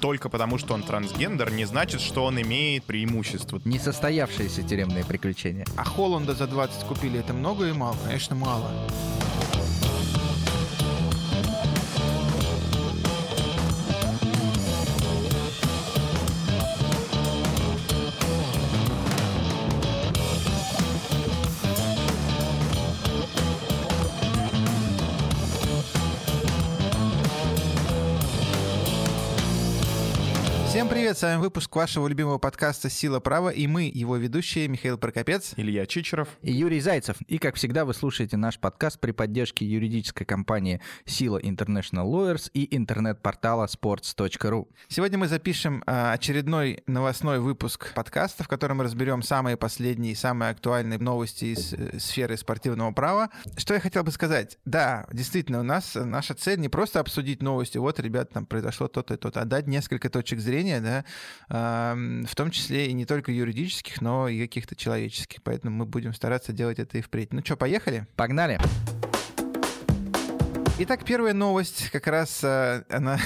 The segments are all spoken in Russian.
только потому, что он трансгендер, не значит, что он имеет преимущество. Несостоявшиеся тюремные приключения. А Холланда за 20 купили, это много и мало? Конечно, мало. Привет, с вами выпуск вашего любимого подкаста «Сила права» и мы, его ведущие, Михаил Прокопец. Илья Чичеров. И Юрий Зайцев. И, как всегда, вы слушаете наш подкаст при поддержке юридической компании «Сила International Lawyers» и интернет-портала sports.ru. Сегодня мы запишем а, очередной новостной выпуск подкаста, в котором мы разберем самые последние, самые актуальные новости из э, сферы спортивного права. Что я хотел бы сказать? Да, действительно, у нас наша цель не просто обсудить новости, вот, ребят, там произошло то-то и то-то, а дать несколько точек зрения, да, в том числе и не только юридических, но и каких-то человеческих. Поэтому мы будем стараться делать это и впредь. Ну что, поехали? Погнали! Итак, первая новость как раз э, она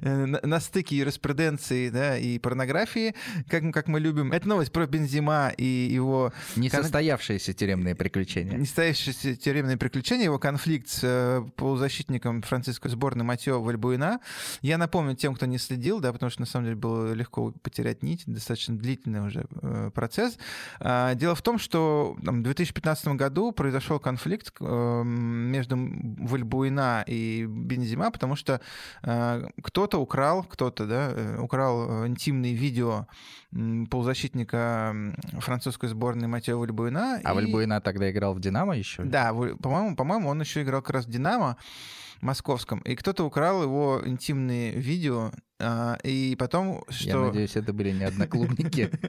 на стыке юриспруденции да, и порнографии, как, как мы любим. Это новость про Бензима и его... Несостоявшиеся тюремные приключения. Несостоявшиеся тюремные приключения, его конфликт с э, полузащитником французской сборной Матео Вальбуина. Я напомню тем, кто не следил, да, потому что на самом деле было легко потерять нить, достаточно длительный уже э, процесс. А, дело в том, что в 2015 году произошел конфликт между Вальбуином война и Бензима, потому что э, кто-то украл, кто-то, да, э, украл интимные видео полузащитника французской сборной Матео Вальбуина. А и... Вальбуина тогда играл в «Динамо» еще? Да, по-моему, по-моему, он еще играл как раз в «Динамо» московском, и кто-то украл его интимные видео и потом, что... Я надеюсь, это были не одноклубники.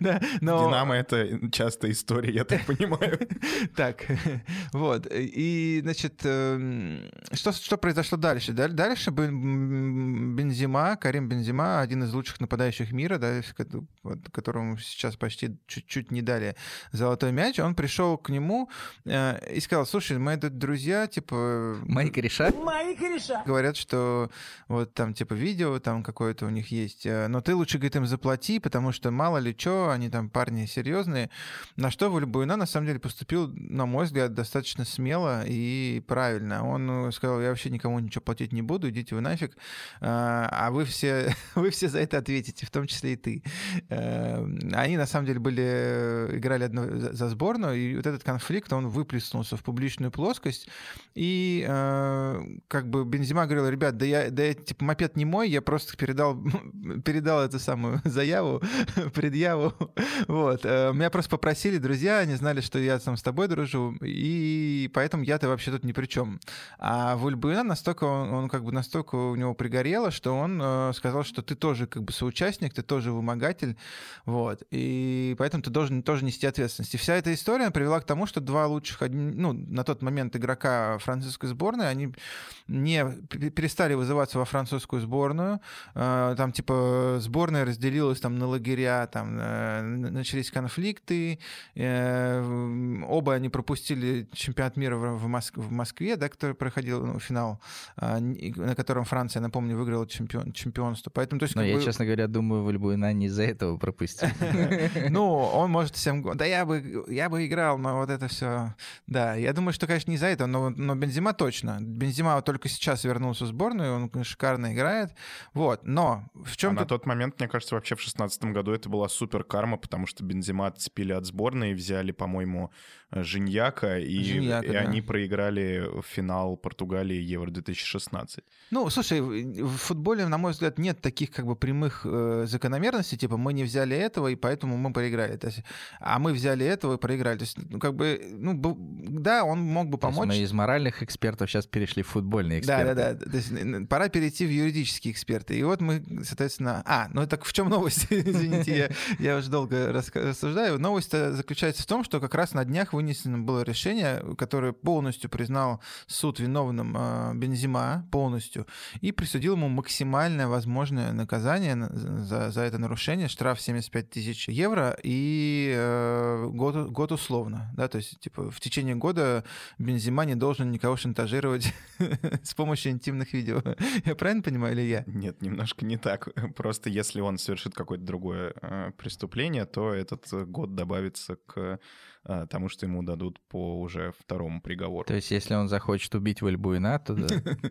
Да, но... Динамо — это частая история, я так понимаю. Так, вот. И, значит, эм, что, что произошло дальше? Дальше Бензима, Карим Бензима, один из лучших нападающих мира, да, которому сейчас почти чуть-чуть не дали золотой мяч, он пришел к нему э, и сказал, слушай, мои друзья, типа... Мои кореша? Мои кореша! Говорят, что вот там, типа, видео, там какое-то у них есть. Э, но ты лучше, говорит, им заплати, потому что мало ли что, они там парни серьезные. На что Вальбуина на самом деле поступил, на мой взгляд, достаточно смело и правильно. Он сказал, я вообще никому ничего платить не буду, идите вы нафиг, э, а вы все, вы все за это ответите, в том числе и ты. Э, они на самом деле были, играли одно, за сборную, и вот этот конфликт, он выплеснулся в публичную плоскость, и как бы Бензима говорил, ребят, да я, да я типа мопед не мой, я просто просто передал, передал эту самую заяву, предъяву. Вот. Э, меня просто попросили друзья, они знали, что я там с тобой дружу, и поэтому я-то вообще тут ни при чем. А Вульбуина настолько, он, он как бы настолько у него пригорело, что он э, сказал, что ты тоже как бы соучастник, ты тоже вымогатель, вот. И поэтому ты должен тоже нести ответственность. И вся эта история привела к тому, что два лучших, ну, на тот момент игрока французской сборной, они не перестали вызываться во французскую сборную, там типа сборная разделилась там на лагеря, там э, начались конфликты, э, оба они пропустили чемпионат мира в, Моск в Москве, да, который проходил ну, финал, на котором Франция, напомню, выиграла чемпион, чемпионство. Поэтому, то есть, Но я, бы... честно говоря, думаю, Вальбуина не из-за этого пропустил. Ну, он может всем... Да я бы, я бы играл, но вот это все... Да, я думаю, что, конечно, не из-за этого, но, но Бензима точно. Бензима только сейчас вернулся в сборную, он шикарно играет. Вот, но в чем... А на тот момент, мне кажется, вообще в шестнадцатом году это была супер карма, потому что Бензима отцепили от сборной, взяли, по-моему, Женьяка, и, Женьяка, и да. они проиграли финал Португалии Евро-2016. Ну, слушай, в футболе, на мой взгляд, нет таких как бы прямых э, закономерностей, типа мы не взяли этого, и поэтому мы проиграли. То есть, а мы взяли этого и проиграли. То есть, ну, как бы, ну, да, он мог бы помочь. То есть мы из моральных экспертов сейчас перешли в футбольные эксперты. Да, да, да. То есть, пора перейти в юридические эксперты эксперты. И вот мы, соответственно... А, ну так в чем новость? Извините, я, я уже долго рассуждаю. Новость заключается в том, что как раз на днях вынесено было решение, которое полностью признал суд виновным э, Бензима полностью и присудил ему максимальное возможное наказание за, за это нарушение, штраф 75 тысяч евро и э, год, год условно. Да, то есть, типа, в течение года Бензима не должен никого шантажировать с помощью интимных видео. Я правильно понимаю или я? Нет, немножко не так. Просто если он совершит какое-то другое э, преступление, то этот год добавится к а, тому, что ему дадут по уже второму приговору. То есть, если он захочет убить Вальбуина, то,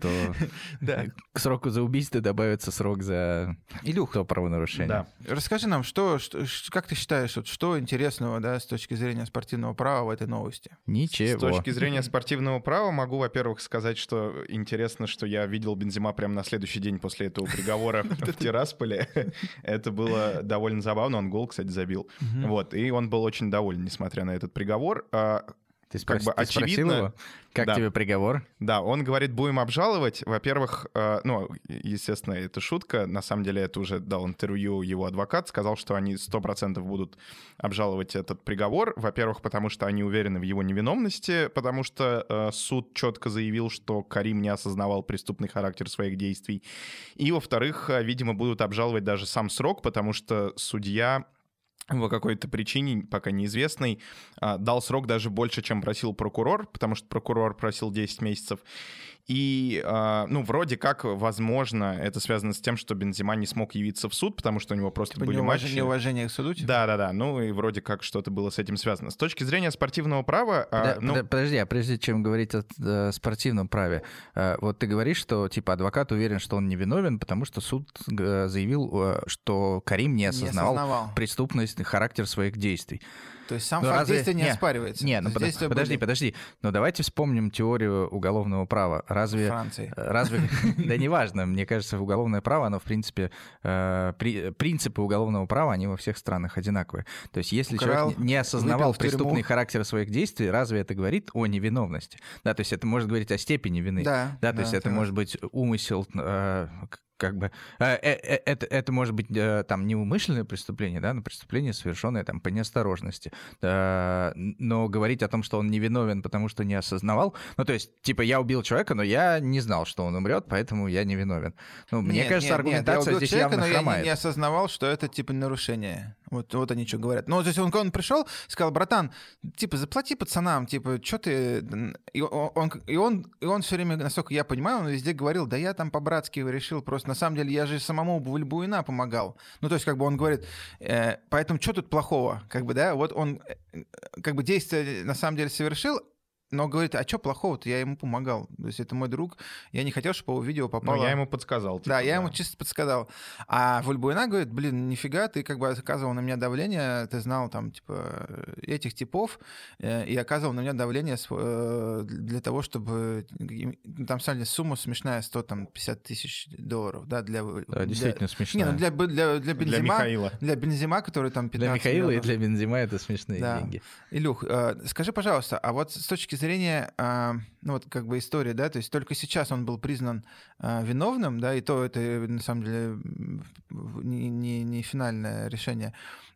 то к сроку за убийство добавится срок за Илюх. то правонарушение. Да. Расскажи нам, что, что, как ты считаешь, что интересного да, с точки зрения спортивного права в этой новости? Ничего. С точки зрения спортивного права могу, во-первых, сказать, что интересно, что я видел Бензима прямо на следующий день после этого приговора в Тирасполе. Это было довольно забавно. Он гол, кстати, забил. Вот. И он был очень доволен, несмотря на этот приговор. А, ты, спрос... как бы, ты очевидно, его, как да, тебе приговор? Да, он говорит, будем обжаловать. Во-первых, э, ну, естественно, это шутка. На самом деле это уже дал интервью его адвокат, сказал, что они 100% будут обжаловать этот приговор. Во-первых, потому что они уверены в его невиновности, потому что э, суд четко заявил, что Карим не осознавал преступный характер своих действий. И, во-вторых, э, видимо, будут обжаловать даже сам срок, потому что судья по какой-то причине, пока неизвестной, а, дал срок даже больше, чем просил прокурор, потому что прокурор просил 10 месяцев. И, а, ну, вроде как, возможно, это связано с тем, что Бензима не смог явиться в суд, потому что у него просто типа были неуваж... матчи. Неуважение к суду? Типа? Да-да-да, ну и вроде как что-то было с этим связано. С точки зрения спортивного права... А, Под, ну... Подожди, а прежде чем говорить о, о спортивном праве, а, вот ты говоришь, что, типа, адвокат уверен, что он невиновен, потому что суд заявил, что Карим не осознавал, не осознавал. преступность, характер своих действий. То есть сам ну, факт разве... действия не, не оспаривается. Нет, ну под... подожди, были... подожди. Но давайте вспомним теорию уголовного права. Разве... Франции. Разве... Да неважно, мне кажется, уголовное право, оно, в принципе, э, принципы уголовного права, они во всех странах одинаковые. То есть если человек не осознавал преступный характер своих действий, разве это говорит о невиновности? Да, то есть это может говорить о степени вины. Да, да то есть это может быть умысел, э, как бы э, э, э, это, это может быть там неумышленное преступление, да, но преступление, совершенное там по неосторожности. Но говорить о том, что он невиновен, потому что не осознавал, ну, то есть, типа, я убил человека, но я не знал, что он умрет, поэтому я невиновен. Ну, мне нет, кажется, нет, аргументация нет, я здесь человека, явно но хромает. я не, не осознавал, что это, типа, нарушение. Вот, вот они что говорят. Ну, то есть он, он пришел, сказал, братан, типа, заплати пацанам, типа, что ты... И он, и он, и он все время, насколько я понимаю, он везде говорил, да я там по-братски решил просто. На самом деле, я же самому Вальбуина помогал. Ну, то есть, как бы он говорит, э, поэтому что тут плохого? Как бы, да, вот он, э, как бы действие на самом деле совершил, но говорит, а что плохого-то? Я ему помогал. То есть это мой друг. Я не хотел, чтобы его видео попало... Но я ему подсказал. Типа, да, я ему чисто подсказал. А Вульбуина говорит, блин, нифига, ты как бы оказывал на меня давление, ты знал там, типа, этих типов, э, и оказывал на меня давление э, для того, чтобы... Там, самом сумма смешная, 150 тысяч долларов, да, для... Да, действительно для... смешная. Не, ну для, для, для Бензима... Для Михаила. Для Бензима, который там 15 Для Михаила миллионов. и для Бензима это смешные да. деньги. Илюх, э, скажи, пожалуйста, а вот с точки зрения, а, ну вот как бы истории, да, то есть только сейчас он был признан а, виновным, да, и то это на самом деле не, не, не финальное решение.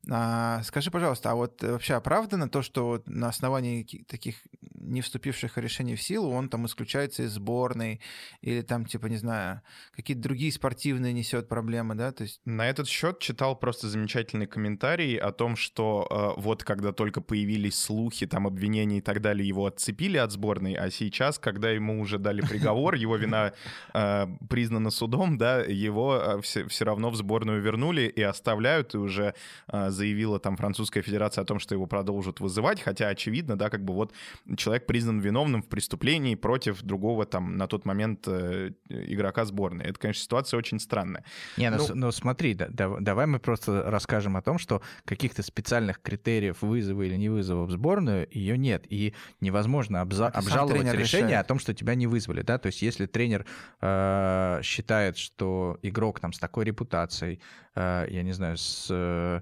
А, скажи, пожалуйста, а вот вообще оправдано то, что вот на основании таких не вступивших решений в силу он там исключается из сборной или там, типа, не знаю, какие-то другие спортивные несет проблемы, да? То есть... На этот счет читал просто замечательный комментарий о том, что э, вот когда только появились слухи, там обвинения и так далее, его отцепили от сборной, а сейчас, когда ему уже дали приговор, его вина э, признана судом, да, его э, все, все равно в сборную вернули и оставляют, и уже э, заявила там французская федерация о том, что его продолжат вызывать, хотя очевидно, да, как бы вот человек признан виновным в преступлении против другого там на тот момент э, игрока сборной. Это, конечно, ситуация очень странная. Не, ну, ну, ну смотри, да, да, давай мы просто расскажем о том, что каких-то специальных критериев вызова или не вызова в сборную ее нет, и невозможно обза- обжаловать решение решает. о том, что тебя не вызвали, да, то есть если тренер э, считает, что игрок там с такой репутацией, э, я не знаю, с э,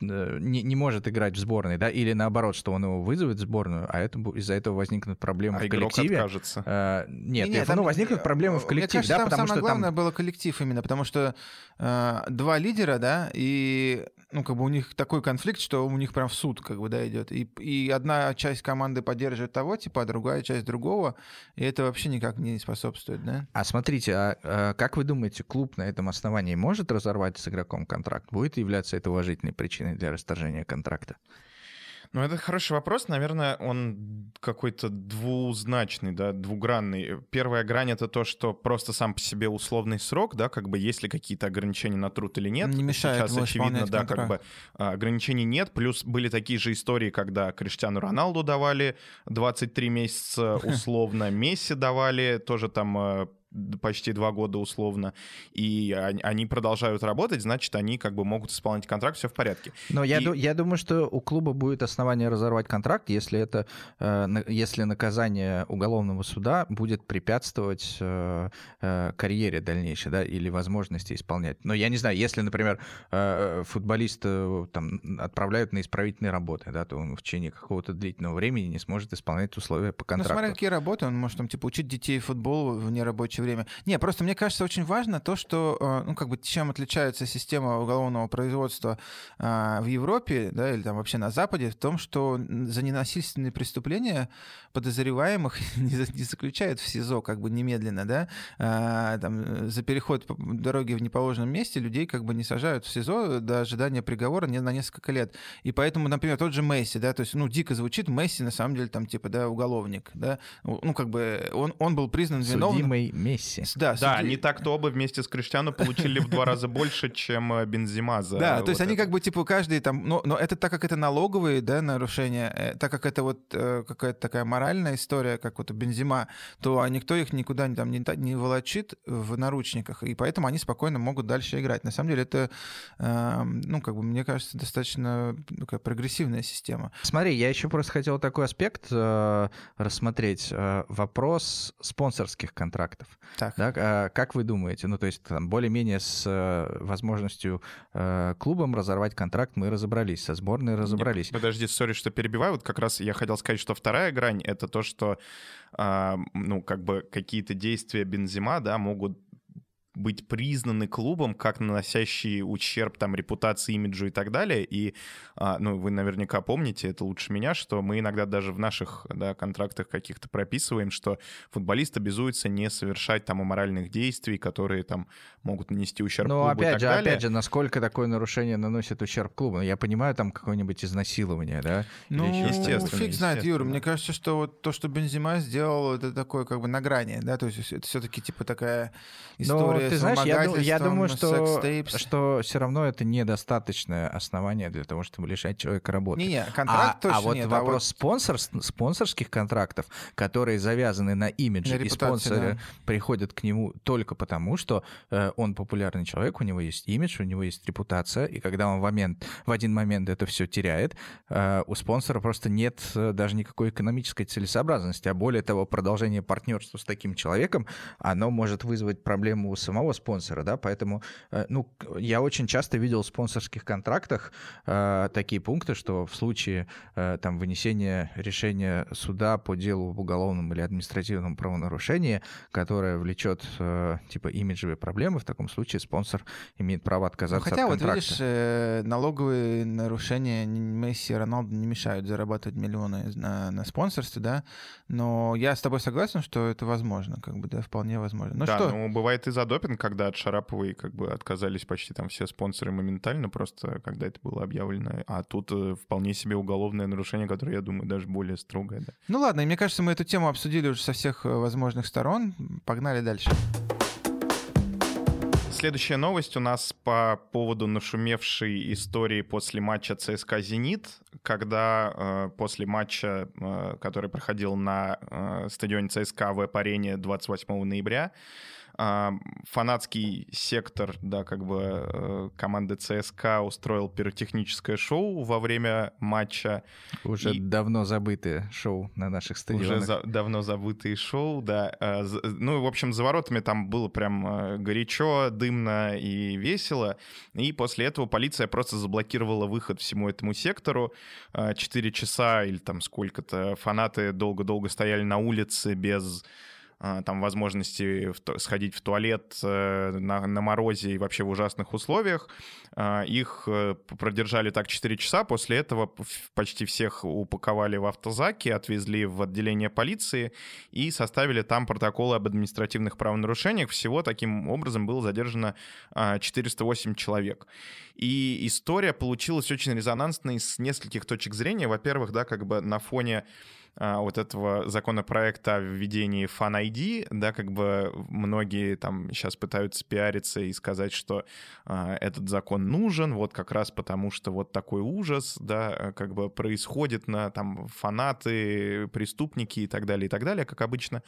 не, не может играть в сборной, да, или наоборот, что он его вызовет в сборную, а это из-за этого возникнут проблемы а в коллективе. откажется. А, нет, не, нет, там, ну, возникнут проблемы в коллективе, кажется, да, потому самое что главное там... было коллектив именно, потому что э, два лидера, да, и ну, как бы у них такой конфликт, что у них прям в суд, как бы, да, идет. И, и одна часть команды поддерживает того типа, а другая часть другого, и это вообще никак не способствует, да? А смотрите, а, а как вы думаете, клуб на этом основании может разорвать с игроком контракт? Будет являться это уважительной причиной для расторжения контракта? Ну, это хороший вопрос. Наверное, он какой-то двузначный, да, двугранный. Первая грань — это то, что просто сам по себе условный срок, да, как бы есть ли какие-то ограничения на труд или нет. Не мешает Сейчас, очевидно, да, контракт. как бы а, ограничений нет. Плюс были такие же истории, когда Криштиану Роналду давали 23 месяца условно, Месси давали тоже там а, почти два года условно, и они продолжают работать, значит, они как бы могут исполнять контракт, все в порядке. Но и... я, я думаю, что у клуба будет основание разорвать контракт, если это, э, если наказание уголовного суда будет препятствовать э, э, карьере дальнейшей, да, или возможности исполнять. Но я не знаю, если, например, футболиста там отправляют на исправительные работы, да, то он в течение какого-то длительного времени не сможет исполнять условия по контракту. Ну, смотря какие работы, он может там, типа, учить детей футболу в нерабочее рабочее время. Не, просто мне кажется очень важно то, что, э, ну, как бы, чем отличается система уголовного производства а, в Европе, да, или там вообще на Западе, в том, что за ненасильственные преступления подозреваемых не заключают в СИЗО как бы немедленно, да, а, там, за переход по дороге в неположенном месте людей как бы не сажают в СИЗО до ожидания приговора не на несколько лет. И поэтому, например, тот же Месси, да, то есть, ну, дико звучит, Месси на самом деле там, типа, да, уголовник, да, ну, как бы он, он был признан виновным. Месси. Да, да они так-то оба вместе с Криштиану получили в два раза больше, чем э, Бензима за Да, то есть они как бы типа каждый там, но, это так как это налоговые, да, нарушения, э, так как это вот э, какая-то такая моральная история, как вот у Бензима, то никто их никуда там не, не волочит в наручниках, и поэтому они спокойно могут дальше играть. На самом деле это, эм, ну, как бы, мне кажется, достаточно такая прогрессивная система. Смотри, я еще просто хотел такой аспект рассмотреть. вопрос спонсорских контрактов. Так. Да, а как вы думаете? Ну, то есть, там, более-менее с э, возможностью э, клубом разорвать контракт мы разобрались, со сборной разобрались. Нет, подожди, сори, что перебиваю. Вот как раз я хотел сказать, что вторая грань — это то, что, э, ну, как бы какие-то действия Бензима, да, могут быть признаны клубом как наносящие ущерб там репутации, имиджу и так далее. И, а, ну, вы наверняка помните, это лучше меня, что мы иногда даже в наших да, контрактах каких-то прописываем, что футболист обязуется не совершать там аморальных действий, которые там могут нанести ущерб Но клубу опять и так же, далее. опять же, насколько такое нарушение наносит ущерб клубу? Я понимаю, там какое-нибудь изнасилование, да? Ну, естественно. Фиг знает, Юра. Мне кажется, что вот то, что Бензима сделал, это такое как бы на грани, да, то есть это все-таки типа такая история ты знаешь, я, я думаю, что, что все равно это недостаточное основание для того, чтобы лишать человека работы. Не, не, контракт а, точно а вот нет. вопрос а вот... спонсор, спонсорских контрактов, которые завязаны на имидже, на и спонсоры да. приходят к нему только потому, что э, он популярный человек, у него есть имидж, у него есть репутация, и когда он в, момент, в один момент это все теряет, э, у спонсора просто нет э, даже никакой экономической целесообразности, а более того, продолжение партнерства с таким человеком, оно может вызвать проблему у самого самого спонсора, да, поэтому, э, ну, я очень часто видел в спонсорских контрактах э, такие пункты, что в случае э, там вынесения решения суда по делу в уголовном или административном правонарушении, которое влечет э, типа имиджевые проблемы, в таком случае спонсор имеет право отказаться ну, хотя, от контракта. вот видишь, э, налоговые нарушения Месси и Роналду не мешают зарабатывать миллионы на, на спонсорстве, да, но я с тобой согласен, что это возможно, как бы, да, вполне возможно. Ну, да, что? ну бывает и за допинг когда от Шараповой как бы отказались почти там все спонсоры моментально, просто когда это было объявлено. А тут э, вполне себе уголовное нарушение, которое, я думаю, даже более строгое. Да. Ну ладно, и мне кажется, мы эту тему обсудили уже со всех э, возможных сторон. Погнали дальше. Следующая новость у нас по поводу нашумевшей истории после матча ЦСКА «Зенит», когда э, после матча, э, который проходил на э, стадионе ЦСКА в Эпарене 28 ноября, фанатский сектор, да, как бы э, команды ЦСКА устроил пиротехническое шоу во время матча. Уже и... давно забытые шоу на наших стадионах. Уже за... давно забытые шоу, да. Э, ну, в общем, за воротами там было прям э, горячо, дымно и весело. И после этого полиция просто заблокировала выход всему этому сектору. Четыре часа или там сколько-то фанаты долго-долго стояли на улице без а, там возможности сходить в туалет э, на, на морозе и вообще в ужасных условиях. А, их э, продержали так 4 часа, после этого почти всех упаковали в автозаки, отвезли в отделение полиции и составили там протоколы об административных правонарушениях. Всего таким образом было задержано 408 человек. И история получилась очень резонансной с нескольких точек зрения. Во-первых, да, как бы на фоне а, вот этого законопроекта о введении Fan ID, да, как бы многие там сейчас пытаются пиариться и сказать, что а, этот закон нужен, вот как раз потому, что вот такой ужас, да, как бы происходит на там фанаты, преступники и так далее, и так далее, как обычно.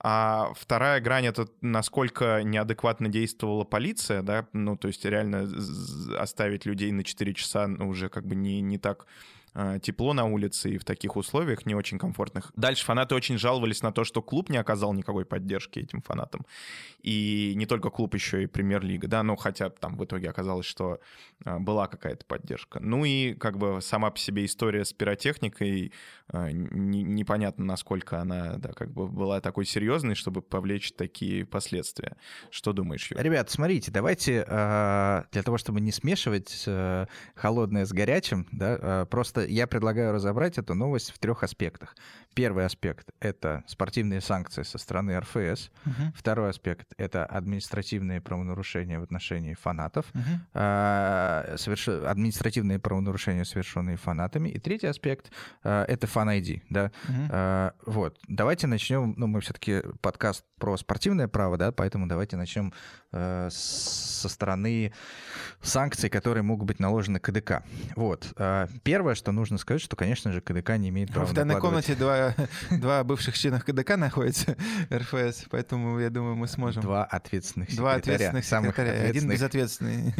А вторая грань — это насколько неадекватно действовала полиция, да, ну, то есть реально оставить людей на 4 часа ну, уже как бы не, не так тепло на улице и в таких условиях не очень комфортных. Дальше фанаты очень жаловались на то, что клуб не оказал никакой поддержки этим фанатам. И не только клуб, еще и премьер-лига, да, ну хотя там в итоге оказалось, что э, была какая-то поддержка. Ну и как бы сама по себе история с пиротехникой, э, непонятно, насколько она, да, как бы была такой серьезной, чтобы повлечь такие последствия. Что думаешь, Юр? Ребят, смотрите, давайте для того, чтобы не смешивать холодное с горячим, да, просто я предлагаю разобрать эту новость в трех аспектах. Первый аспект — это спортивные санкции со стороны РФС. Угу. Второй аспект — это административные правонарушения в отношении фанатов. Угу. А, соверш... Административные правонарушения, совершенные фанатами. И третий аспект а, — это фан-ID. Да? Угу. А, вот. Давайте начнем. Ну, мы все-таки подкаст про спортивное право, да, поэтому давайте начнем а, со стороны санкций, которые могут быть наложены КДК. Вот. Первое, что нужно сказать, что, конечно же, КДК не имеет права В данной комнате два, два бывших члена КДК находятся, РФС, поэтому, я думаю, мы сможем... Два ответственных Два ответственных секретаря, один безответственный.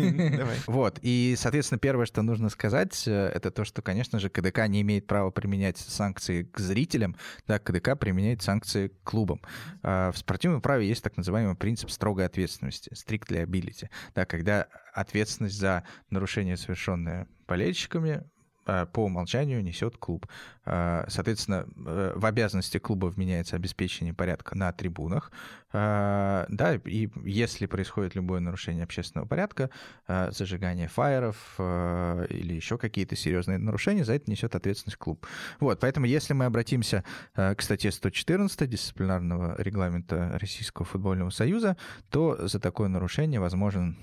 Вот, и, соответственно, первое, что нужно сказать, э, это то, что, конечно же, КДК не имеет права применять санкции к зрителям, да, КДК применяет санкции к клубам. А в спортивном праве есть так называемый принцип строгой ответственности, strict liability, да, когда ответственность за нарушение, совершенное болельщиками, по умолчанию несет клуб. А, соответственно, э, в обязанности клуба вменяется обеспечение порядка на трибунах. А, да, и если происходит любое нарушение общественного порядка, зажигание фаеров или еще какие-то серьезные нарушения, за это несет ответственность клуб. Вот, поэтому если мы обратимся к статье 114 дисциплинарного регламента Российского футбольного союза, то за такое нарушение возможен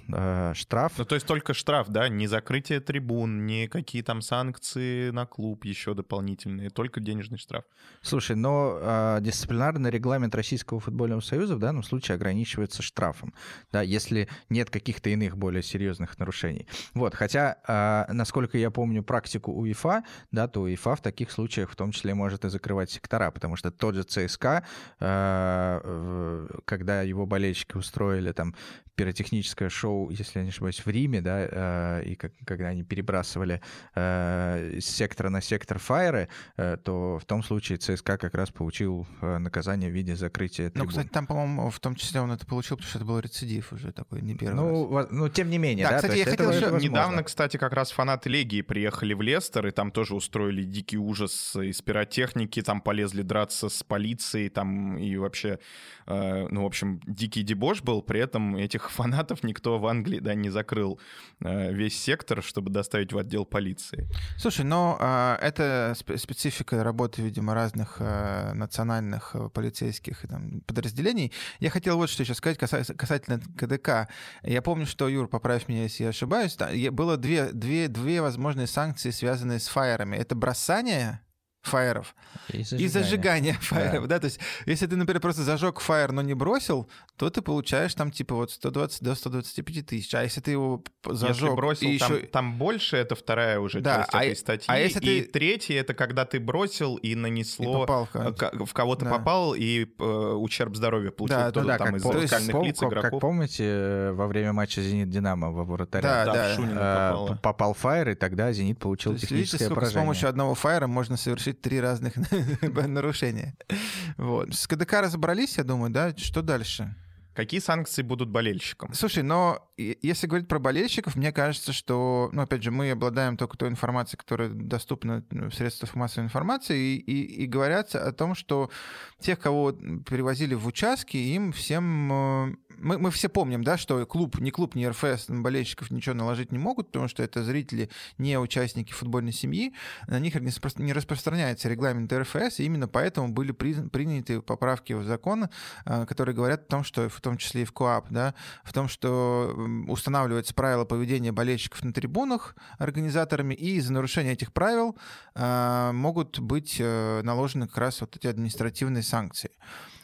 штраф. Ну, то есть только штраф, да, не закрытие трибун, не какие там санкции на клуб еще дополнительные, только денежный штраф. Слушай, но э, дисциплинарный регламент Российского футбольного союза в данном случае ограничивается штрафом, да, если нет каких-то иных более серьезных нарушений. Вот, хотя, э, насколько я помню практику УЕФА, да, то УЕФА в таких случаях в том числе может и закрывать сектора, потому что тот же ЦСКА, э, когда его болельщики устроили там пиротехническое шоу, если я не ошибаюсь, в Риме, да, э, и как, когда они перебрасывали э, с сектора на сектор фаеры, э, то в том случае ЦСКА как раз получил э, наказание в виде закрытия трибун. Ну, кстати, там, по-моему, в том числе он это получил, потому что это был рецидив уже такой, не первый ну, раз. Ну, тем не менее, да, да кстати, я хотел еще... Недавно, кстати, как раз фанаты Легии приехали в Лестер, и там тоже устроили дикий ужас из пиротехники, там полезли драться с полицией, там и вообще, э, ну, в общем, дикий дебош был, при этом этих этих фанатов никто в Англии да, не закрыл э, весь сектор, чтобы доставить в отдел полиции. Слушай, но э, это специфика работы, видимо, разных э, национальных полицейских там, подразделений. Я хотел вот что еще сказать касательно КДК. Я помню, что, Юр, поправь меня, если я ошибаюсь, было две, две, две возможные санкции, связанные с фаерами. Это бросание фаеров и зажигание, и зажигание фаеров, да. да, то есть если ты, например, просто зажег фаер, но не бросил, то ты получаешь там типа вот 120 до 125 тысяч, а если ты его зажег если бросил, и там, еще... там больше, это вторая уже да, часть а, этой статьи, а если и ты... третья это когда ты бросил и нанесло, и попал в, в кого-то да. попал и э, ущерб здоровью получил да, кто-то да, там из зеркальных лиц как, игроков. Как помните, э, во время матча Зенит-Динамо во вратаря да, да, да. Э, попал фаер, и тогда Зенит получил то техническое видите, поражение. С помощью одного фаера можно совершить три разных нарушения. Вот. С КДК разобрались, я думаю, да? Что дальше? Какие санкции будут болельщикам? Слушай, но если говорить про болельщиков, мне кажется, что, ну, опять же, мы обладаем только той информацией, которая доступна в средствах массовой информации, и, и, и говорят о том, что тех, кого перевозили в участки, им всем э, мы, мы все помним, да, что клуб, ни клуб, ни РФС болельщиков ничего наложить не могут, потому что это зрители, не участники футбольной семьи, на них не распространяется регламент РФС, и именно поэтому были приняты поправки в закон, э, которые говорят о том, что том числе и в КОАП, да, в том, что устанавливаются правила поведения болельщиков на трибунах организаторами, и за нарушение этих правил э, могут быть э, наложены как раз вот эти административные санкции.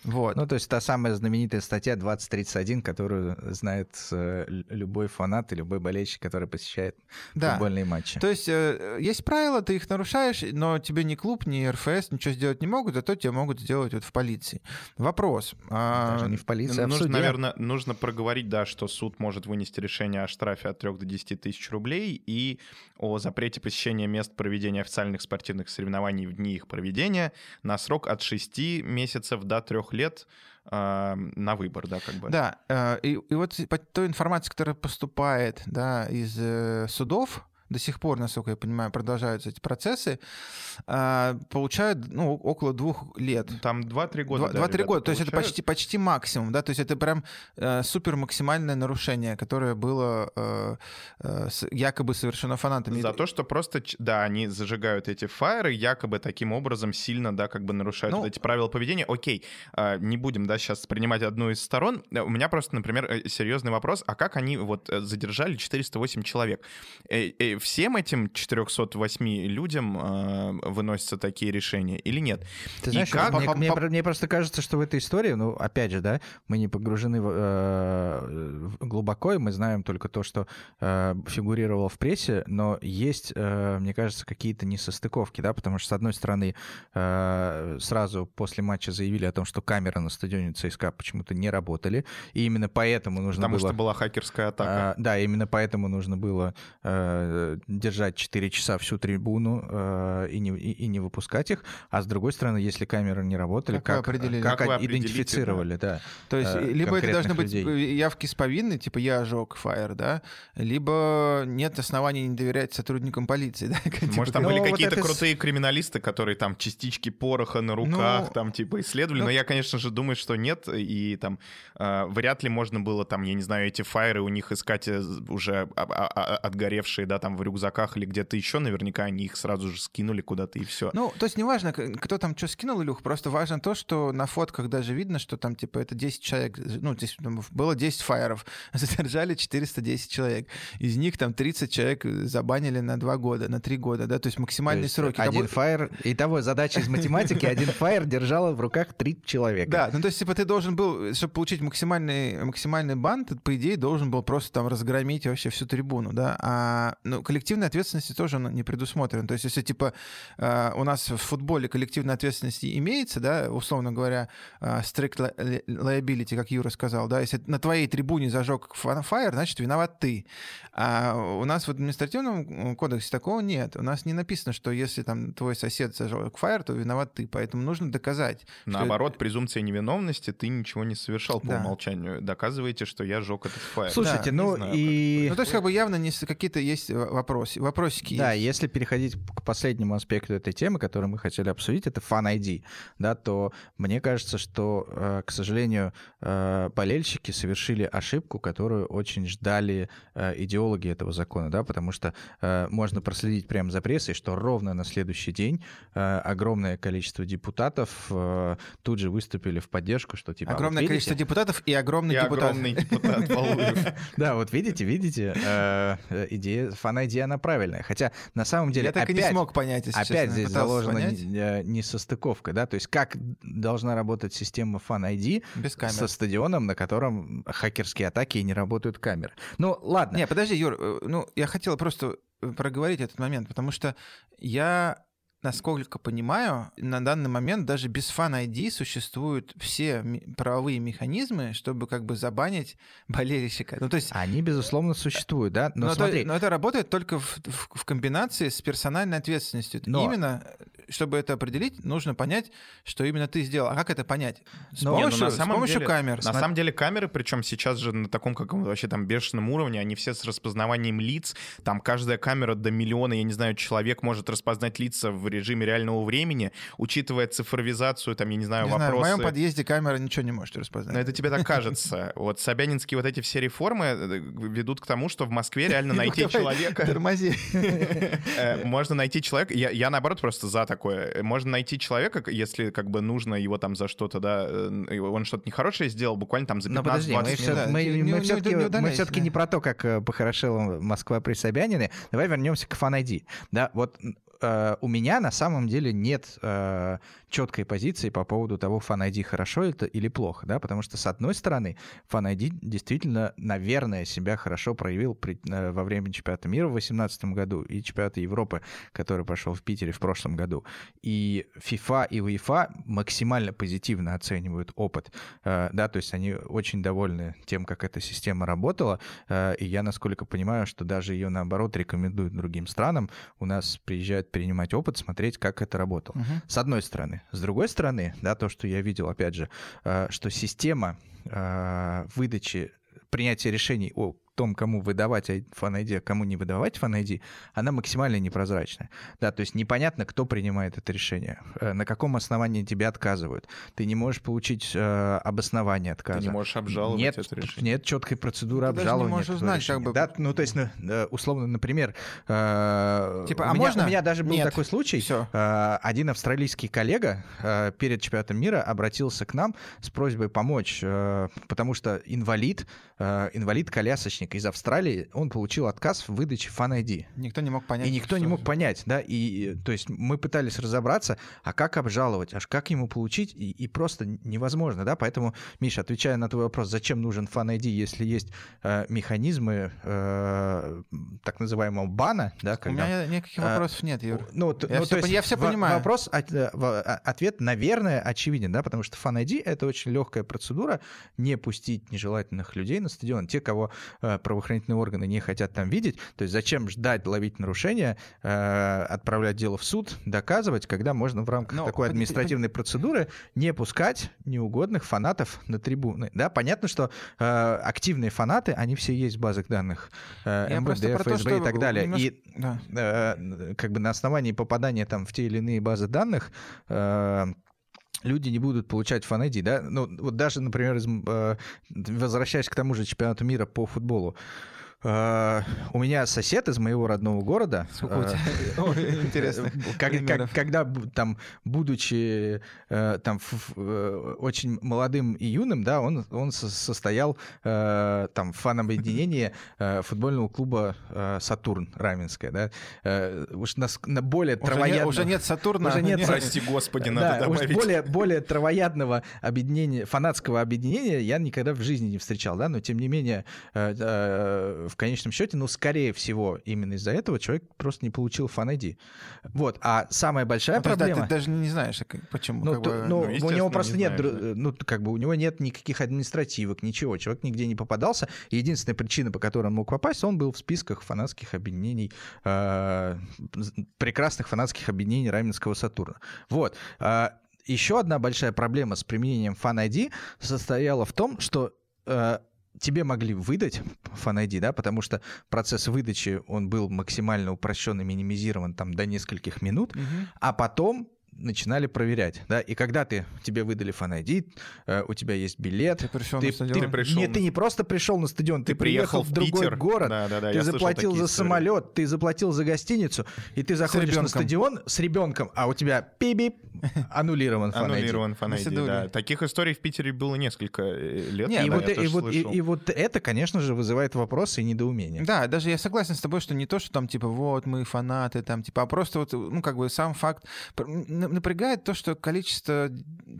Вот. Ну, то есть та самая знаменитая статья 2031, которую знает э, любой фанат и любой болельщик, который посещает да. футбольные матчи. То есть э, есть правила, ты их нарушаешь, но тебе ни клуб, ни РФС ничего сделать не могут, зато тебе могут сделать вот в полиции. Вопрос. А, Даже не в полиции, а нужно, в суде. Наверное, нужно проговорить, да, что суд может вынести решение о штрафе от 3 до 10 тысяч рублей и о запрете посещения мест проведения официальных спортивных соревнований в дни их проведения на срок от 6 месяцев до 3 лет э, на выбор, да, как бы. Да, э, и, и вот по той информации, которая поступает, да, из э, судов, до сих пор, насколько я понимаю, продолжаются эти процессы, а, получают ну, около двух лет. Там 2-3 года. 2-3 да, года, получают. то есть это почти, почти максимум, да, то есть это прям э, супер максимальное нарушение, которое было э, э, якобы совершено фанатами. За то, что просто, да, они зажигают эти фаеры, якобы таким образом сильно, да, как бы нарушают ну, вот эти правила поведения. Окей, э, не будем, да, сейчас принимать одну из сторон. У меня просто, например, серьезный вопрос, а как они вот задержали 408 человек? Всем этим 408 людям э, выносятся такие решения или нет? Ты знаешь, как... мне, мне, мне просто кажется, что в этой истории, ну, опять же, да, мы не погружены в, э, глубоко, и мы знаем только то, что э, фигурировало в прессе, но есть, э, мне кажется, какие-то несостыковки, да, потому что, с одной стороны, э, сразу после матча заявили о том, что камеры на стадионе ЦСКА почему-то не работали, и именно поэтому нужно потому было... Потому что была хакерская атака. Э, да, именно поэтому нужно было э, держать 4 часа всю трибуну э, и, не, и, и не выпускать их, а с другой стороны, если камеры не работали, как, как, как, как идентифицировали, да. да. То есть э, либо это должны людей. быть явки с повинной, типа я ожег фаер, да, либо нет оснований не доверять сотрудникам полиции, да. Типа, Может, там ну, были вот какие-то это... крутые криминалисты, которые там частички пороха на руках, ну, там типа исследовали, ну, но я, конечно же, думаю, что нет, и там э, вряд ли можно было там, я не знаю, эти фаеры у них искать э, уже отгоревшие, да, там в рюкзаках или где-то еще, наверняка они их сразу же скинули куда-то и все. Ну, то есть неважно, кто там что скинул, Илюх, просто важно то, что на фотках даже видно, что там, типа, это 10 человек, ну, здесь было 10 фаеров, задержали 410 человек. Из них там 30 человек забанили на 2 года, на 3 года, да, то есть максимальные то есть сроки. Один того... фаер, итого задача из математики, один фаер держала в руках 3 человека. Да, ну, то есть, типа, ты должен был, чтобы получить максимальный, максимальный бан, ты, по идее, должен был просто там разгромить вообще всю трибуну, да, а, ну, коллективной ответственности тоже не предусмотрено. То есть, если типа э, у нас в футболе коллективная ответственность имеется, да, условно говоря, э, strict liability, как Юра сказал, да, если на твоей трибуне зажег фаер, значит, виноват ты. А у нас в административном кодексе такого нет. У нас не написано, что если там твой сосед зажег фаер, то виноват ты. Поэтому нужно доказать. Наоборот, что... презумпция невиновности, ты ничего не совершал по да. умолчанию. Доказываете, что я жег этот фаер. Слушайте, да, ну знаю, и... Ну, то есть, как бы явно не какие-то есть вопросы, вопросики Да, есть. если переходить к последнему аспекту этой темы, который мы хотели обсудить, это Fan ID, да, то мне кажется, что, э, к сожалению, э, болельщики совершили ошибку, которую очень ждали э, идеологи этого закона, да, потому что можно проследить прямо за прессой, что ровно на следующий день огромное количество депутатов тут же выступили в поддержку, что типа... А огромное вот количество депутатов и огромный и депутат. огромный депутат Да, вот видите, видите, идея Fan ID, она правильная. Хотя на самом деле... Я так опять, и не смог понять, если Опять честно. здесь заложена э, несостыковка, да? То есть как должна работать система Fan ID Без камер. со стадионом, на котором хакерские атаки и не работают камеры? Ну, ладно. Не, подожди, Юр, э, ну, я хотел просто проговорить этот момент, потому что я насколько понимаю, на данный момент даже без Fan ID существуют все правовые механизмы, чтобы как бы забанить болельщика. Ну, то есть... Они, безусловно, существуют, да? Но, но, смотри... то, но это работает только в, в, в комбинации с персональной ответственностью. Но... Именно чтобы это определить, нужно понять, что именно ты сделал. А как это понять? С Но, помощью, ну, на самом с помощью деле, камер. На самом деле камеры, причем сейчас же на таком каком вообще там бешеном уровне, они все с распознаванием лиц. Там каждая камера до миллиона, я не знаю, человек может распознать лица в режиме реального времени, учитывая цифровизацию, там, я не знаю, не вопросы. Знаю, в моем подъезде камера ничего не может распознать. Но это тебе так кажется. Вот Собянинские вот эти все реформы э, ведут к тому, что в Москве реально найти человека... Тормози. Э, можно найти человека... Я, наоборот, просто за такое. Можно найти человека, если как бы нужно его там за что-то, да, э, он что-то нехорошее сделал, буквально там за 15-20 минут. Мы все-таки не про то, как похорошела Москва при Собянине. Давай вернемся к ID. Да, вот у меня на самом деле нет четкой позиции по поводу того, Fan ID хорошо это или плохо, да, потому что, с одной стороны, Fan ID действительно, наверное, себя хорошо проявил при, э, во время чемпионата мира в 2018 году и чемпионата Европы, который прошел в Питере в прошлом году. И FIFA и UEFA максимально позитивно оценивают опыт, э, да, то есть они очень довольны тем, как эта система работала, э, и я, насколько понимаю, что даже ее, наоборот, рекомендуют другим странам, у нас приезжают принимать опыт, смотреть, как это работало. Угу. С одной стороны. С другой стороны, да, то, что я видел, опять же, э, что система э, выдачи принятия решений о том, кому выдавать Fan ID, а кому не выдавать Fan ID, она максимально непрозрачная. Да, то есть непонятно, кто принимает это решение, э, на каком основании тебе отказывают. Ты не можешь получить э, обоснование отказа. Ты не можешь обжаловать нет, это решение. Нет четкой процедуры Ты обжалования. Даже не можешь узнать, как бы... Да, ну, то есть, ну, условно, например... Э, типа, а у меня, можно? У меня даже был нет. такой случай. Все. Э, один австралийский коллега э, перед чемпионатом мира обратился к нам с просьбой помочь, э, потому что инвалид, э, инвалид-колясочник из Австралии, он получил отказ в выдаче Fan ID. Никто не мог понять. И никто не мог понять, да, и то есть мы пытались разобраться, а как обжаловать, аж как ему получить, и, и просто невозможно, да, поэтому, Миша, отвечая на твой вопрос, зачем нужен Fan ID, если есть э, механизмы э, так называемого бана, да, когда... У меня никаких э, вопросов нет, Юр. Ну, я, ну, все, есть я все понимаю. Вопрос, э, ответ, наверное, очевиден, да, потому что Fan ID — это очень легкая процедура, не пустить нежелательных людей на стадион. Те, кого э, правоохранительные органы не хотят там видеть. То есть зачем ждать, ловить нарушения, э, отправлять дело в суд, доказывать, когда можно в рамках Но, такой административной процедуры не пускать неугодных фанатов на трибуны. Да, понятно, что э, активные фанаты, они все есть в базах данных э, МВД, ФСБ то, что и так далее. Немножко... И да. э, как бы на основании попадания там в те или иные базы данных э, люди не будут получать фан да? Ну, вот даже, например, э, возвращаясь к тому же чемпионату мира по футболу, Uh, у меня сосед из моего родного города. Uh, Интересно. Как, как, когда там, будучи uh, там очень молодым и юным, да, он, он состоял там в фан-объединении футбольного клуба Сатурн Раменская, да. Уж на, на более уже травоядного... Уже нет Сатурна. Уже нет, Прости господи, надо да, добавить. Уж более, более травоядного объединения, фанатского объединения я никогда в жизни не встречал, да, но тем не менее в конечном счете, ну, скорее всего, именно из-за этого человек просто не получил Fan ID. Вот. А самая большая ну, проблема... Да, ты даже не знаешь, почему. Ну, то, бы... ну, ну у него просто не нет, знаешь, ну, как бы у него нет никаких административок, ничего. Человек нигде не попадался. Единственная причина, по которой он мог попасть, он был в списках фанатских объединений, э, прекрасных фанатских объединений Раменского Сатурна. Вот. Э, еще одна большая проблема с применением Fan ID состояла в том, что э, тебе могли выдать Fan ID, да, потому что процесс выдачи, он был максимально упрощен и минимизирован там до нескольких минут, угу. а потом начинали проверять, да, и когда ты тебе выдали фан-ID, э, у тебя есть билет, ты пришел ты, на стадион, ты, пришел... Нет, ты не просто пришел на стадион, ты, ты приехал, в другой Питер. город, да, да, да, ты заплатил за истории. самолет, ты заплатил за гостиницу, и ты заходишь на стадион с ребенком, а у тебя пиби аннулирован фан Аннулирован фан да. Таких историй в Питере было несколько э, лет. Нет, и, вот, и, вот, и, и вот это, конечно же, вызывает вопросы и недоумение. Да, даже я согласен с тобой, что не то, что там типа вот мы фанаты, там типа, а просто вот, ну как бы сам факт напрягает то, что количество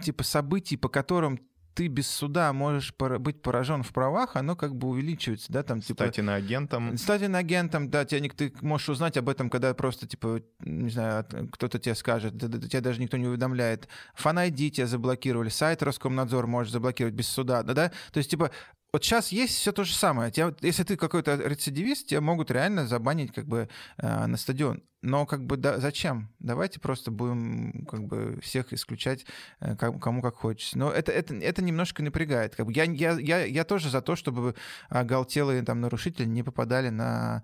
типа событий, по которым ты без суда можешь быть поражен в правах, оно как бы увеличивается, да, там типа... Стать иноагентом. Стать иноагентом, да, тебя, ты можешь узнать об этом, когда просто, типа, не знаю, кто-то тебе скажет, тебя даже никто не уведомляет. ID тебя заблокировали, сайт Роскомнадзор можешь заблокировать без суда, да, да, то есть, типа, вот сейчас есть все то же самое. Тебя, если ты какой-то рецидивист, тебя могут реально забанить как бы э, на стадион. Но как бы да, зачем? Давайте просто будем как бы всех исключать, э, кому как хочется. Но это, это, это немножко напрягает. Как бы я, я, я, я тоже за то, чтобы оголтелые там нарушители не попадали на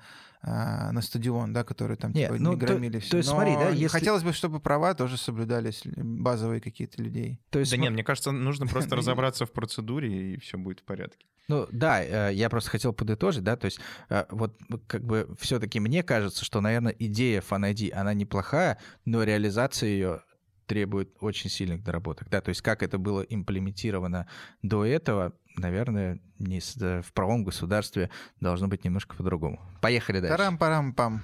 а, на стадион, да, которые там Нет, типа, ну, не громили то, все. То есть, Но смотри, да, если... хотелось бы, чтобы права тоже соблюдались, базовые какие-то людей. То есть, да см... нет, мне кажется, нужно просто разобраться в процедуре, и все будет в порядке. Ну да, э, я просто хотел подытожить, да, то есть э, вот как бы все-таки мне кажется, что, наверное, идея Fan ID, она неплохая, но реализация ее требует очень сильных доработок, да, то есть как это было имплементировано до этого, наверное, не в правом государстве должно быть немножко по-другому. Поехали дальше. Тарам-парам-пам.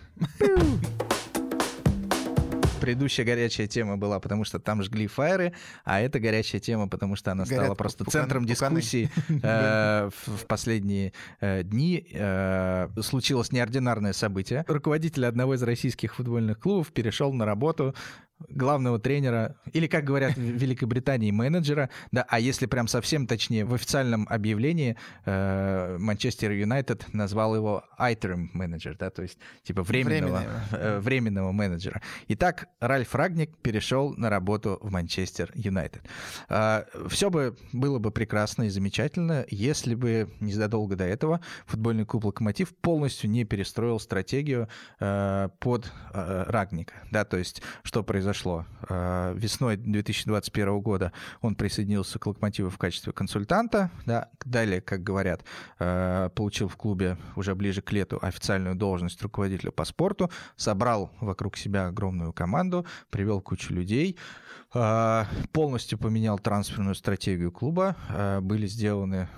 предыдущая горячая тема была, потому что там жгли фаеры, а это горячая тема, потому что она Горят стала просто пуканы, центром дискуссии э, в последние э, дни. Э, случилось неординарное событие. Руководитель одного из российских футбольных клубов перешел на работу главного тренера, или, как говорят в Великобритании, менеджера, да, а если прям совсем точнее, в официальном объявлении э, Манчестер э, Юнайтед назвал его interim менеджер, да, то есть типа временного, э, временного менеджера. Итак, Ральф Рагник перешел на работу в Манчестер Юнайтед. Э, все бы было бы прекрасно и замечательно, если бы незадолго до этого футбольный клуб «Локомотив» полностью не перестроил стратегию э, под э, Рагника, да, то есть что произошло произошло. Э, весной 2021 года он присоединился к «Локомотиву» в качестве консультанта. Да. Далее, как говорят, э, получил в клубе уже ближе к лету официальную должность руководителя по спорту, собрал вокруг себя огромную команду, привел кучу людей, полностью поменял трансферную стратегию клуба. Были сделаны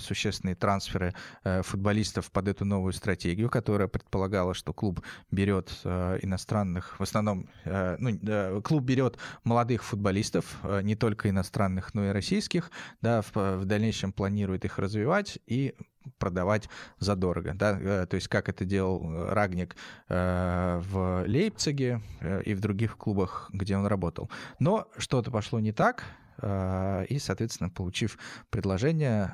существенные трансферы футболистов под эту новую стратегию, которая предполагала, что клуб берет иностранных, в основном, ну, клуб берет молодых футболистов, не только иностранных, но и российских, да, в, в дальнейшем планирует их развивать и продавать задорого. Да? Э, то есть как это делал э, Рагник в Лейпциге и в других клубах, где он работал. Но что-то пошло не так, и, соответственно, получив предложение,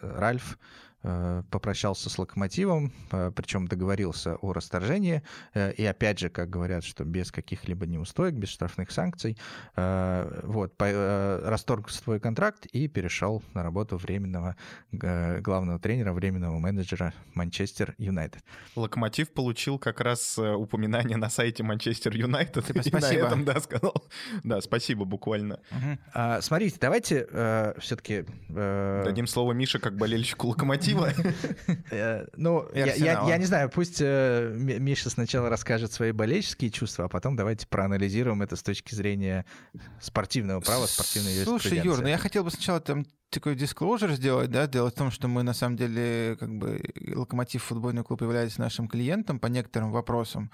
Ральф Э, попрощался с локомотивом, э, причем договорился о расторжении. Э, и опять же, как говорят, что без каких-либо неустоек, без штрафных санкций, вот, расторг свой контракт и перешел на работу временного главного тренера, временного менеджера Манчестер Юнайтед. Локомотив получил как раз упоминание на сайте Манчестер Юнайтед. Типа, спасибо. на этом, да, сказал. Да, спасибо буквально. Угу. А, смотрите, давайте э, все-таки... Э... Дадим слово Мише как болельщику Локомотива красиво. Ну, я не знаю, пусть э, Миша сначала расскажет свои болельческие чувства, а потом давайте проанализируем это с точки зрения спортивного права, спортивной Слушай, Юр, ну я хотел бы сначала там такой disclosure сделать, да, дело в том, что мы на самом деле, как бы, Локомотив футбольный клуб является нашим клиентом по некоторым вопросам,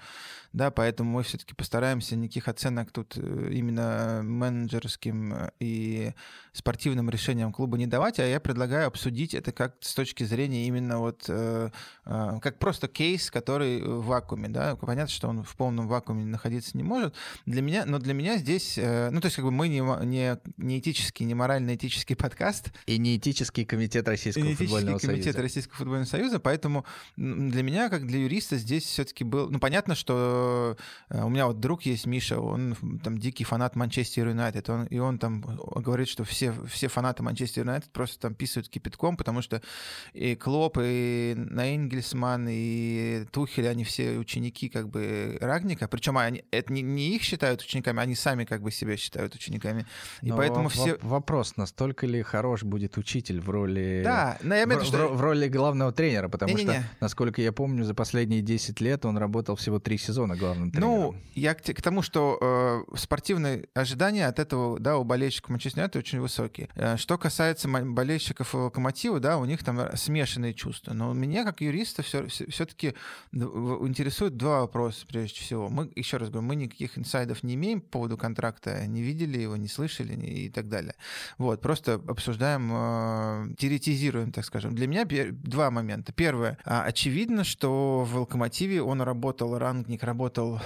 да, поэтому мы все-таки постараемся никаких оценок тут э, именно менеджерским э, и спортивным решениям клуба не давать, а я предлагаю обсудить это как с точки зрения именно вот э, как просто кейс, который в вакууме, да, понятно, что он в полном вакууме находиться не может. Для меня, но для меня здесь, ну то есть как бы мы не, не, не этический, не морально-этический подкаст. И не этический комитет Российского и футбольного комитет союза. Российского футбольного союза, поэтому для меня, как для юриста, здесь все-таки был, ну понятно, что э, у меня вот друг есть Миша, он там дикий фанат Манчестер Юнайтед, он, и он там говорит, что все, все фанаты Манчестер Юнайтед просто там писают кипятком, потому что и Клоп, и Нейнгельсман, и Тухель, они все ученики как бы Рагника, причем они, это не, не их считают учениками, они сами как бы себя считают учениками. И Но поэтому все... Вопрос, настолько ли хорош будет учитель в роли... Да, но я имею в, виду, что... в роли главного тренера, потому не, не, не. что, насколько я помню, за последние 10 лет он работал всего 3 сезона главным тренером. Ну, я к, к тому, что э, спортивные ожидания от этого, да, у болельщиков Манчестер Юнайтед очень высокие. Э, что касается болельщиков Локомотива, да, у них там смешанные чувства. Но меня, как юриста, все, все-таки интересуют два вопроса, прежде всего. Мы, еще раз говорю, мы никаких инсайдов не имеем по поводу контракта, не видели его, не слышали и так далее. Вот, просто обсуждаем, э, теоретизируем, так скажем. Для меня два момента. Первое. А, очевидно, что в Локомотиве он работал, рангник работал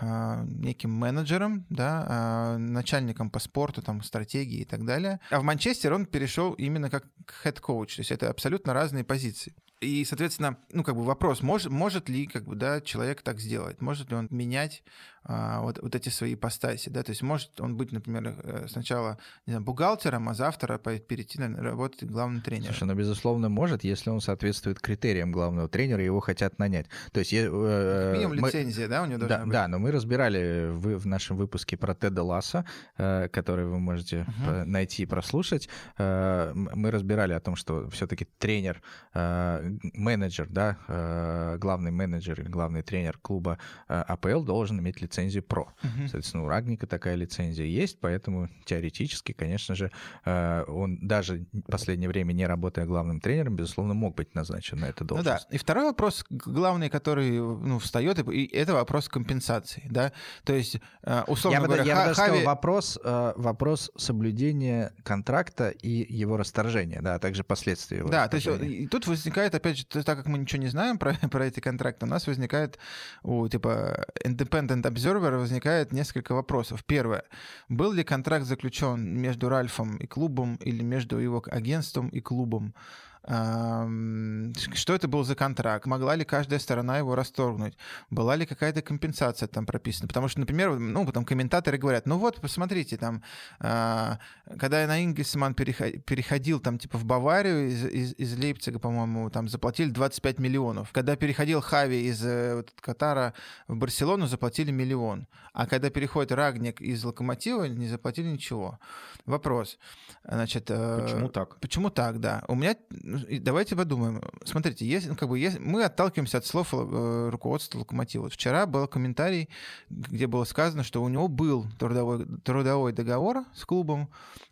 а, неким менеджером, да, а, начальником по спорту, там, стратегии и так далее. А в Манчестер он перешел именно как head coach, то есть это абсолютно разные позиции. И, соответственно, ну, как бы вопрос, может, может ли, как бы, да, человек так сделать? Может ли он менять вот, вот эти свои ипостаси, да, то есть может он быть, например, э, сначала не знаю, бухгалтером, а завтра перейти на работать главным тренером. Слушай, ну, безусловно, может, если он соответствует критериям главного тренера, его хотят нанять. То есть... Э, Минимум мы... лицензия, да, у него должна да, быть? Да, но мы разбирали в, в нашем выпуске про Теда Лассо, э, который вы можете uh-huh. найти и прослушать, э, мы разбирали о том, что все-таки тренер, э, менеджер, да, э, главный менеджер или главный тренер клуба э, АПЛ должен иметь лицензию лицензию Pro. Угу. Соответственно, у Рагника такая лицензия есть, поэтому теоретически, конечно же, э, он даже в последнее время, не работая главным тренером, безусловно, мог быть назначен на эту должность. Ну да. И второй вопрос, главный, который ну, встает, это вопрос компенсации. Да? То есть, э, условно я говоря, бы, я бы Хави... сказал, вопрос, э, вопрос соблюдения контракта и его расторжения, да, а также последствия его Да, то есть и тут возникает, опять же, так как мы ничего не знаем про, про эти контракты, у нас возникает у типа independent Observer возникает несколько вопросов. Первое. Был ли контракт заключен между Ральфом и клубом или между его агентством и клубом? Что это был за контракт, могла ли каждая сторона его расторгнуть, была ли какая-то компенсация там прописана. Потому что, например, ну, потом комментаторы говорят, ну вот, посмотрите, там, а, когда я на Ингельсман переходил там типа в Баварию из, из, из Лейпцига, по-моему, там заплатили 25 миллионов. Когда переходил Хави из э, вот, Катара в Барселону, заплатили миллион. А когда переходит Рагник из Локомотива, не заплатили ничего. Вопрос. Значит, э, почему так? Почему так, да. У меня давайте подумаем. Смотрите, если, ну, как бы, если, мы отталкиваемся от слов э, руководства Локомотива. Вот вчера был комментарий, где было сказано, что у него был трудовой, трудовой договор с клубом,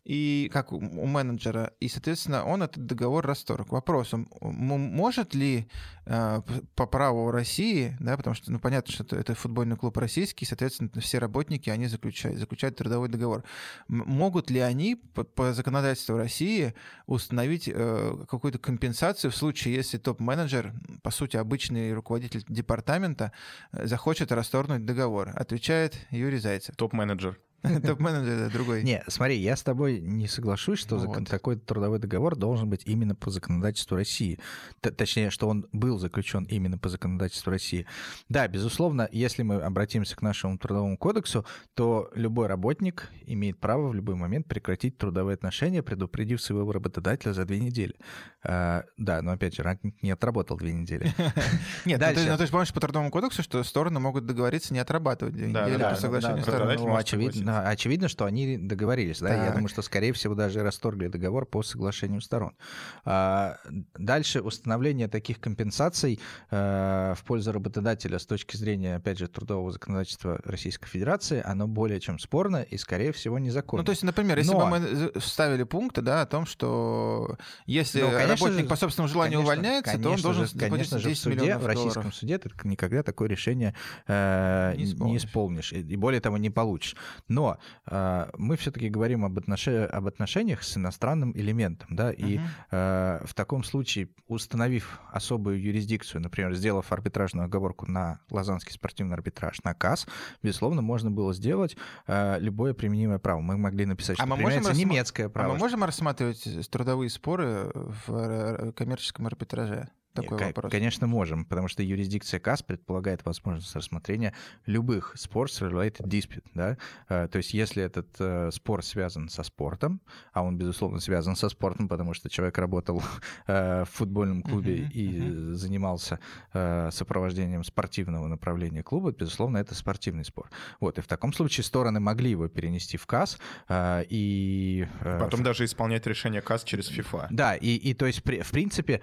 и как у менеджера, и, соответственно, он этот договор расторг. Вопрос, может ли э, по праву России, да, потому что, ну, понятно, что это, это футбольный клуб российский, соответственно, все работники, они заключают, заключают трудовой договор. Могут ли они по, по законодательству России установить э, какую-то компенсацию в случае, если топ-менеджер, по сути, обычный руководитель департамента, э, захочет расторгнуть договор? Отвечает Юрий Зайцев. Топ-менеджер. Топ-менеджер другой. Не, смотри, я с тобой не соглашусь, что вот. такой трудовой договор должен быть именно по законодательству России. Т точнее, что он был заключен именно по законодательству России. Да, безусловно, если мы обратимся к нашему трудовому кодексу, то любой работник имеет право в любой момент прекратить трудовые отношения, предупредив своего работодателя за две недели. А, да, но опять же, ранг не отработал две недели. Нет, ну, ну ты же помнишь по трудовому кодексу, что стороны могут договориться не отрабатывать две недели по соглашению сторон. Ну, очевидно, что они договорились. Да? Я думаю, что, скорее всего, даже расторгли договор по соглашению сторон. А, дальше установление таких компенсаций а, в пользу работодателя с точки зрения, опять же, трудового законодательства Российской Федерации, оно более чем спорно и, скорее всего, незаконно. Ну, то есть, например, если Но... бы мы вставили пункты да, о том, что если ну, работник же, по собственному желанию конечно, увольняется, конечно то он должен же, конечно же, в суде, в российском долларов. суде ты никогда такое решение э, не, исполнишь. не исполнишь. И более того, не получишь. Но а, мы все-таки говорим об, отнош... об отношениях с иностранным элементом, да, и uh-huh. в таком случае, установив особую юрисдикцию, например, сделав арбитражную оговорку на Лазанский спортивный арбитраж, на КАС, безусловно, можно было сделать а, любое применимое право. Мы могли написать, что а мы можем рассма... немецкое право. А мы можем рассматривать трудовые споры в коммерческом арбитраже? Такой вопрос? Конечно, можем, потому что юрисдикция КАС предполагает возможность рассмотрения любых sports-related dispute, да, э, то есть если этот э, спор связан со спортом, а он, безусловно, связан со спортом, потому что человек работал э, в футбольном клубе uh-huh, и uh-huh. занимался сопровождением спортивного направления клуба, безусловно, это спортивный спор. Вот, и в таком случае стороны могли его перенести в КАС и... Потом даже исполнять решение КАС через FIFA. Да, и, и то есть, в принципе,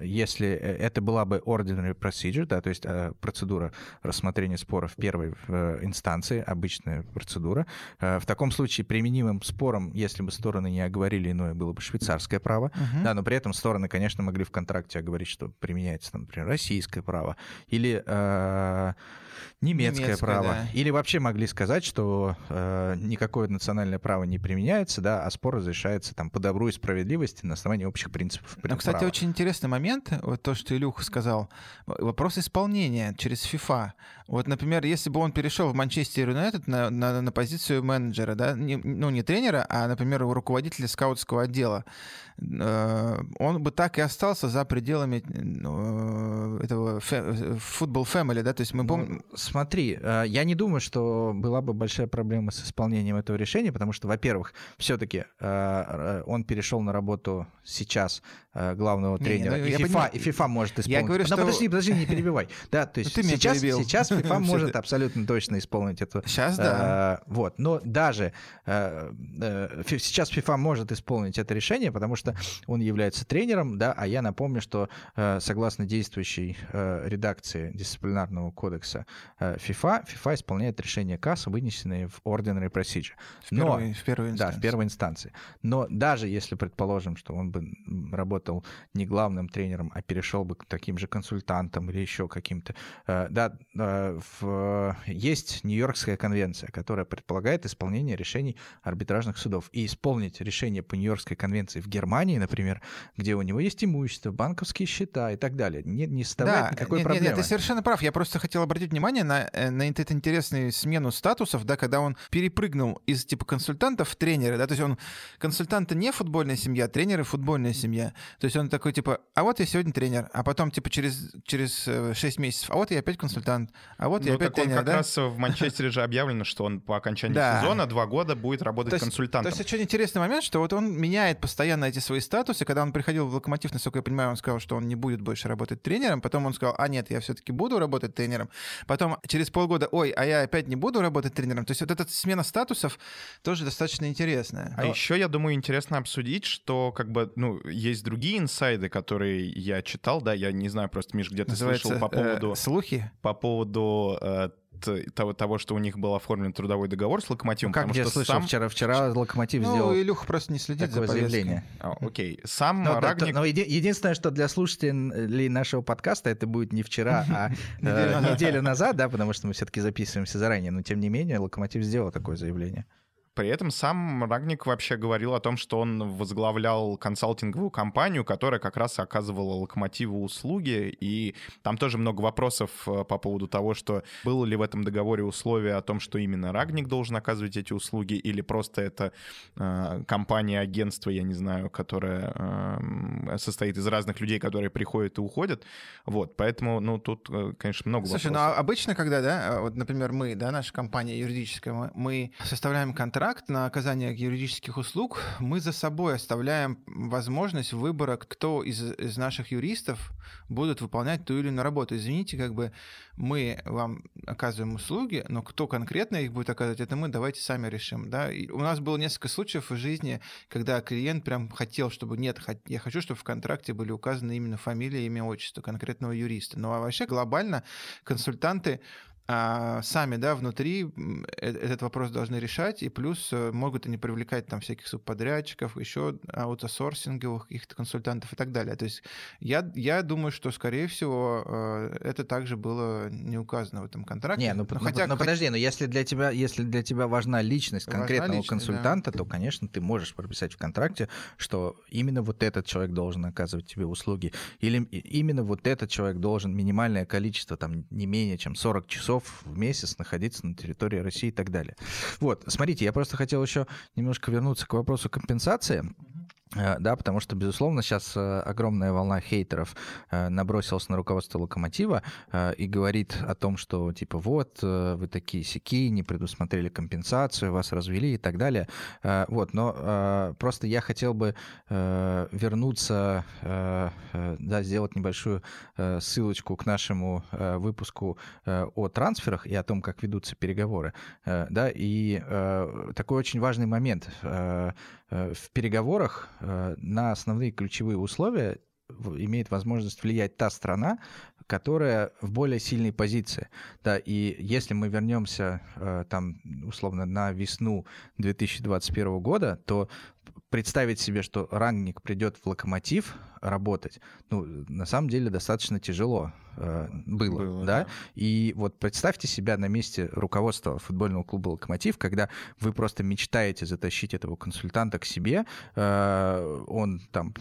если э, это была бы ordinary procedure, да, то есть э, процедура рассмотрения спора в первой э, инстанции, обычная процедура, в таком случае применимым спором, если бы стороны не оговорили иное, было бы швейцарское право, uh-huh. да, но при этом стороны, конечно, могли в контракте оговорить, что применяется, например, российское право или немецкое, немецкое право. Да. Или вообще могли сказать, что э, никакое национальное право не применяется, да, а спор разрешается там по добру и справедливости на основании общих принципов. Ну, кстати, очень интересно интересный момент, вот то, что Илюха сказал, вопрос исполнения через FIFA. Вот, например, если бы он перешел в Манчестер Юнайтед на, на, на позицию менеджера, да, не, ну не тренера, а, например, руководителя скаутского отдела, э, он бы так и остался за пределами э, этого футбол family, да, то есть мы ну, помним... Смотри, э, я не думаю, что была бы большая проблема с исполнением этого решения, потому что, во-первых, все-таки он перешел на работу сейчас главного тренера, не, ну, и, FIFA, и FIFA может исполнить. Я говорю, что... подожди, подожди, не перебивай. Да, то есть сейчас, сейчас FIFA может абсолютно точно исполнить это. Сейчас, да. Вот, но даже сейчас FIFA может исполнить это решение, потому что он является тренером, да, а я напомню, что согласно действующей редакции дисциплинарного кодекса FIFA, FIFA исполняет решения КАС, вынесенные в Ordinary Procedure. Но, в, первой, в первой инстанции. Да, в первой инстанции. Но даже если предположим, что он бы работал не главным тренером, а перешел бы к таким же консультантам или еще каким-то, да, в, есть Нью-Йоркская конвенция, которая предполагает исполнение решений арбитражных судов. И исполнить решение по Нью-Йоркской конвенции в Германии, например, где у него есть имущество, банковские счета и так далее, не, не составляет да, никакой нет, проблемы. Нет, ты совершенно прав. Я просто хотел обратить внимание на, э, на эту интересную смену статусов, да, когда он перепрыгнул из типа консультантов в тренера, да, то есть он консультанты не футбольная семья, тренеры футбольная семья. То есть он такой типа, а вот я сегодня тренер, а потом типа через, через 6 э, месяцев, а вот я опять консультант, а вот я ну, опять так тренер, он как да? раз в Манчестере же объявлено, что он по окончании сезона два года будет работать то консультантом. То есть очень интересный момент, что вот он меняет постоянно эти свои статусы. Когда он приходил в Локомотив, насколько я понимаю, он сказал, что он не будет больше работать тренером. Потом он сказал, а нет, я все-таки буду работать тренером. Потом через полгода, ой, а я опять не буду работать тренером. То есть вот эта смена статусов тоже достаточно интересная. А Но... еще, я думаю, интересно обсудить, что как бы, ну, есть другие инсайды, которые я читал, да, я не знаю, просто, Миш, где ты слышал по э, поводу... Э, слухи? По поводу э, того, того, что у них был оформлен трудовой договор с Локомотивом. Ну, как я что слышал сам... вчера, вчера Локомотив ну, сделал Илюха просто не следит за заявление. А, окей. Сам но, Рагник... но еди- единственное, что для слушателей нашего подкаста это будет не вчера, а э, неделю назад, да, потому что мы все-таки записываемся заранее, но тем не менее Локомотив сделал такое заявление. При этом сам Рагник вообще говорил о том, что он возглавлял консалтинговую компанию, которая как раз оказывала локомотиву услуги, и там тоже много вопросов э, по поводу того, что было ли в этом договоре условие о том, что именно Рагник должен оказывать эти услуги, или просто это э, компания, агентство, я не знаю, которая э, состоит из разных людей, которые приходят и уходят. Вот, поэтому, ну, тут, э, конечно, много Слушай, вопросов. ну, а обычно, когда, да, вот, например, мы, да, наша компания юридическая, мы, мы составляем контракт, контракт на оказание юридических услуг, мы за собой оставляем возможность выбора, кто из, из наших юристов будут выполнять ту или иную работу. Извините, как бы мы вам оказываем услуги, но кто конкретно их будет оказывать, это мы давайте сами решим. Да? И у нас было несколько случаев в жизни, когда клиент прям хотел, чтобы нет, я хочу, чтобы в контракте были указаны именно фамилия, имя, отчество конкретного юриста. Но ну, а вообще глобально консультанты а сами, да, внутри э, этот вопрос должны решать, и плюс э, могут они привлекать там всяких субподрядчиков, еще аутосорсинговых каких-то консультантов и так далее. То есть я, я думаю, что, скорее всего, э, это также было не указано в этом контракте. Не, ну, ну, хотя, ну, ну подожди, но если для тебя, если для тебя важна личность конкретного важна личность, консультанта, да. то, конечно, ты можешь прописать в контракте, что именно вот этот человек должен оказывать тебе услуги, или именно вот этот человек должен минимальное количество, там, не менее чем 40 часов часов в месяц находиться на территории России и так далее. Вот, смотрите, я просто хотел еще немножко вернуться к вопросу компенсации. Э, да, потому что, безусловно, сейчас э, огромная волна хейтеров э, набросилась на руководство Локомотива и говорит о том, что, типа, вот, вы такие сики, не предусмотрели компенсацию, вас развели и так далее. Вот, но просто я хотел бы вернуться, да, сделать небольшую ссылочку к нашему выпуску о трансферах и о том, как ведутся переговоры, да, и такой очень важный момент. В переговорах Э, на основные ключевые условия имеет возможность влиять та страна, которая в более сильной позиции. Да, и если мы вернемся э, там условно на весну 2021 года, то представить себе, что рангник придет в локомотив работать, ну, на самом деле достаточно тяжело э, было, было да? да? И вот представьте себя на месте руководства футбольного клуба «Локомотив», когда вы просто мечтаете затащить этого консультанта к себе, э, он там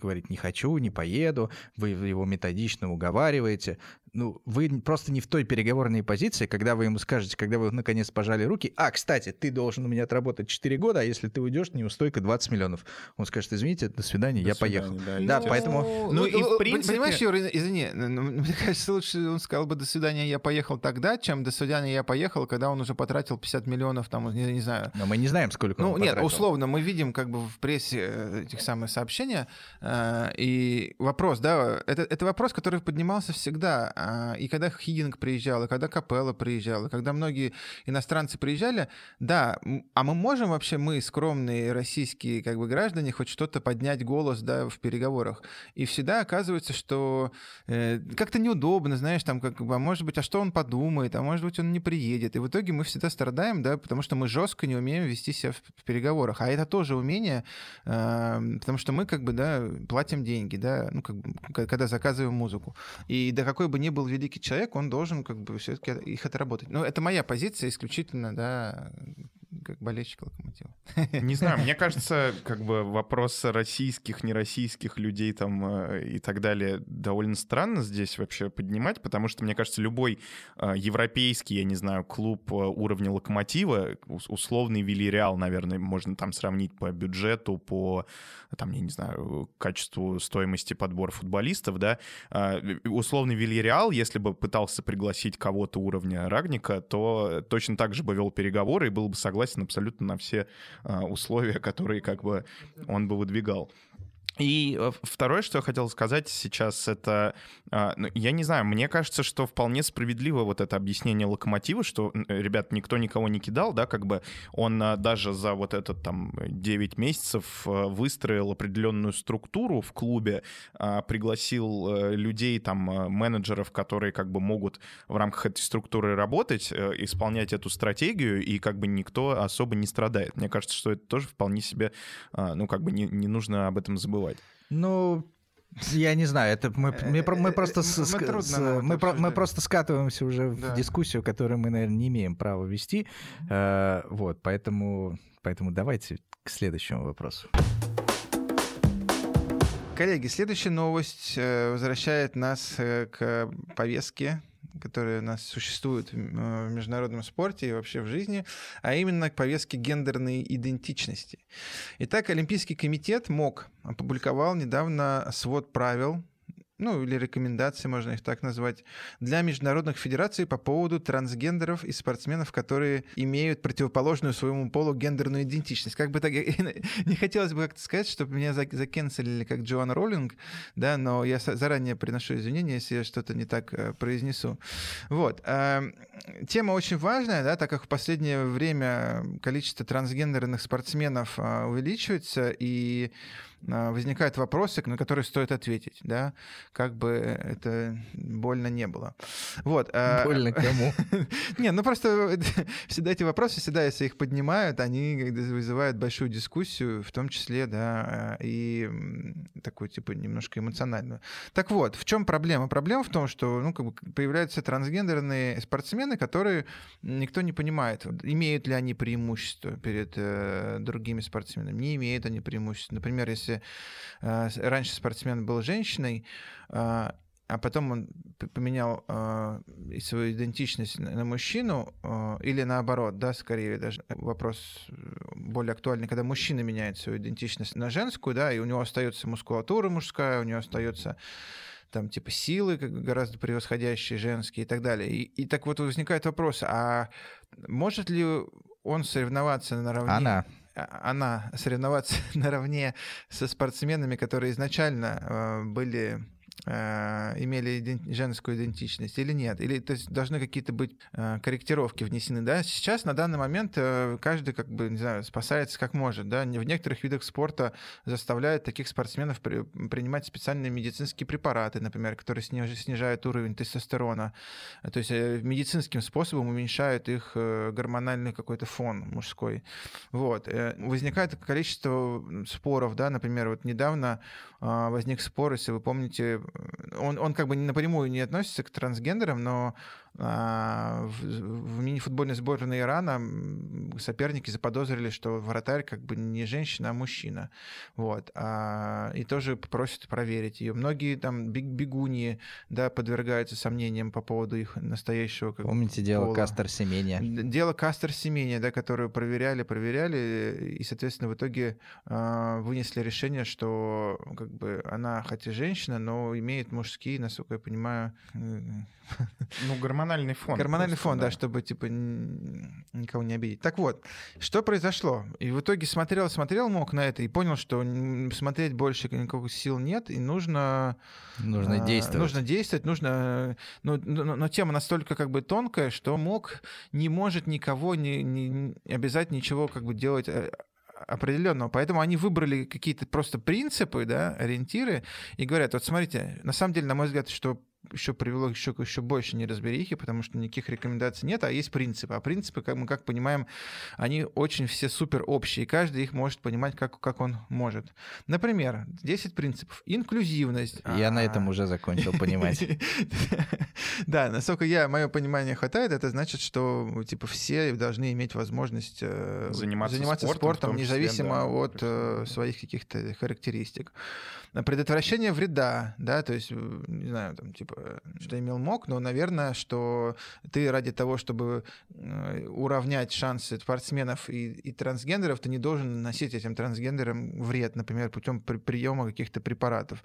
говорит «не хочу, не поеду», вы его методично уговариваете, ну, вы просто не в той переговорной позиции, когда вы ему скажете, когда вы наконец пожали руки, а, кстати, ты должен у меня отработать 4 года, а если ты уйдешь, неустойка 20 миллионов. Он скажет, извините, до свидания, до я свидания, поехал. Да, да ну, поэтому... Ну, и в принципе... Понимаешь, Юра, извини, ну, мне кажется, лучше он сказал бы «до свидания, я поехал тогда», чем «до свидания, я поехал», когда он уже потратил 50 миллионов, там, не, не знаю. Но мы не знаем, сколько ну, он нет, потратил. условно, мы видим как бы в прессе э, этих самых сообщения, э, и вопрос, да, это, это вопрос, который поднимался всегда, и когда Хидинг приезжал, и когда Капелла приезжал, и когда многие иностранцы приезжали, да, а мы можем вообще, мы, скромные российские как бы граждане, хоть что-то поднять голос, да, в переговорах. И всегда оказывается, что э, как-то неудобно, знаешь, там, как бы, а может быть, а что он подумает, а может быть, он не приедет. И в итоге мы всегда страдаем, да, потому что мы жестко не умеем вести себя в, в переговорах. А это тоже умение, э, потому что мы, как бы, да, платим деньги, да, ну, как когда заказываем музыку. И да какой бы ни был великий человек, он должен, как бы, все-таки их отработать. Но это моя позиция исключительно, да, как болельщик локомотива. Не знаю, мне кажется, как бы вопрос российских, нероссийских людей там э, и так далее довольно странно здесь вообще поднимать, потому что, мне кажется, любой э, европейский, я не знаю, клуб э, уровня локомотива, условный Вильяреал, наверное, можно там сравнить по бюджету, по, там, я не знаю, качеству стоимости подбора футболистов, да, условный Вильяреал, если бы пытался пригласить кого-то уровня Рагника, то точно так же бы вел переговоры и был бы согласен согласен абсолютно на все а, условия, которые как бы он бы выдвигал. И э, второе, что я хотел сказать сейчас, это, а, ну, я не знаю, мне кажется, что вполне справедливо вот это объяснение локомотива, что, ребят, никто никого не кидал, да, как бы он а, даже за вот этот там 9 месяцев э, выстроил определенную структуру в клубе, а, пригласил э, людей, там, менеджеров, которые как бы могут в рамках этой структуры работать, исполнять эту стратегию, и как бы никто особо не страдает. Мне кажется, что это тоже вполне себе, ну, как бы не, не нужно об этом забывать забывать. Ну, я не знаю, это мы, мы, мы просто с, мы, с, мы, про, мы просто скатываемся уже да. в дискуссию, которую мы, наверное, не имеем права вести. Э, вот, поэтому, поэтому давайте к следующему вопросу. Коллеги, следующая новость э, возвращает нас э, к повестке которые у нас существуют э, в международном спорте и вообще в жизни, а именно к повестке гендерной идентичности. Итак, Олимпийский комитет МОК опубликовал недавно свод правил ну или рекомендации, можно их так назвать, для международных федераций по поводу трансгендеров и спортсменов, которые имеют противоположную своему полу гендерную идентичность. Как бы так, не хотелось бы как-то сказать, чтобы меня закенселили как Джоан Роллинг, да, но я заранее приношу извинения, если я что-то не так э, произнесу. Вот. Эм, тема очень важная, да, так как в последнее время количество трансгендерных спортсменов э, увеличивается, и а, возникают вопросы, на которые стоит ответить, да, как бы это больно не было. Вот. А, больно кому? Не, ну просто всегда эти вопросы, всегда, если их поднимают, они вызывают большую дискуссию, в том числе, да, и такую, типа, немножко эмоциональную. Так вот, в чем проблема? Проблема в том, что, ну, как бы появляются трансгендерные спортсмены, которые никто не понимает, имеют ли они преимущество перед э, другими спортсменами, не имеют они преимущества. Например, если если э, раньше спортсмен был женщиной, э, а потом он поменял э, свою идентичность на мужчину, э, или наоборот, да, скорее даже вопрос более актуальный, когда мужчина меняет свою идентичность на женскую, да, и у него остается мускулатура мужская, у него остается там типа силы гораздо превосходящие женские и так далее. И, и так вот возникает вопрос, а может ли он соревноваться наравне... Она. А, она соревноваться наравне со спортсменами, которые изначально э, были имели иден... женскую идентичность или нет? Или то есть должны какие-то быть э, корректировки внесены, да? Сейчас на данный момент э, каждый как бы, не знаю, спасается как может, да? В некоторых видах спорта заставляют таких спортсменов при... принимать специальные медицинские препараты, например, которые сниж... снижают уровень тестостерона. То есть э, медицинским способом уменьшают их э, гормональный какой-то фон мужской. Вот. Э, возникает количество споров, да, например, вот недавно э, возник спор, если вы помните, он, он как бы напрямую не относится к трансгендерам, но в, в мини-футбольной сборной Ирана соперники заподозрили, что вратарь как бы не женщина, а мужчина. Вот. А, и тоже просят проверить ее. Многие там бегуни да, подвергаются сомнениям по поводу их настоящего как Помните дело пола. Кастер Семения? Дело Кастер Семения, да, которое проверяли, проверяли, и, соответственно, в итоге а, вынесли решение, что как бы она хоть и женщина, но имеет мужские, насколько я понимаю, ну, гормональный фон. Гормональный просто, фон, да. да, чтобы, типа, никого не обидеть. Так вот, что произошло? И в итоге смотрел, смотрел мог на это и понял, что смотреть больше никаких сил нет, и нужно... Нужно а, действовать. Нужно действовать, нужно... Но, но, но тема настолько как бы тонкая, что мог не может никого не, не обязать ничего как бы делать э, определенного. Поэтому они выбрали какие-то просто принципы, да, ориентиры, и говорят, вот смотрите, на самом деле, на мой взгляд, что еще привело еще, еще больше неразберихи, потому что никаких рекомендаций нет, а есть принципы. А принципы, как мы как понимаем, они очень все супер общие, и каждый их может понимать, как, как он может. Например, 10 принципов. Инклюзивность. Я на этом уже закончил понимать. Да, насколько я, мое понимание хватает, это значит, что типа все должны иметь возможность э, заниматься спортом, независимо от э, своих каких-то характеристик. Предотвращение вреда, да, то есть, не знаю, там, типа, что имел мог, но, наверное, что ты ради того, чтобы э, уравнять шансы спортсменов и, и трансгендеров, ты не должен наносить этим трансгендерам вред, например, путем при, приема каких-то препаратов.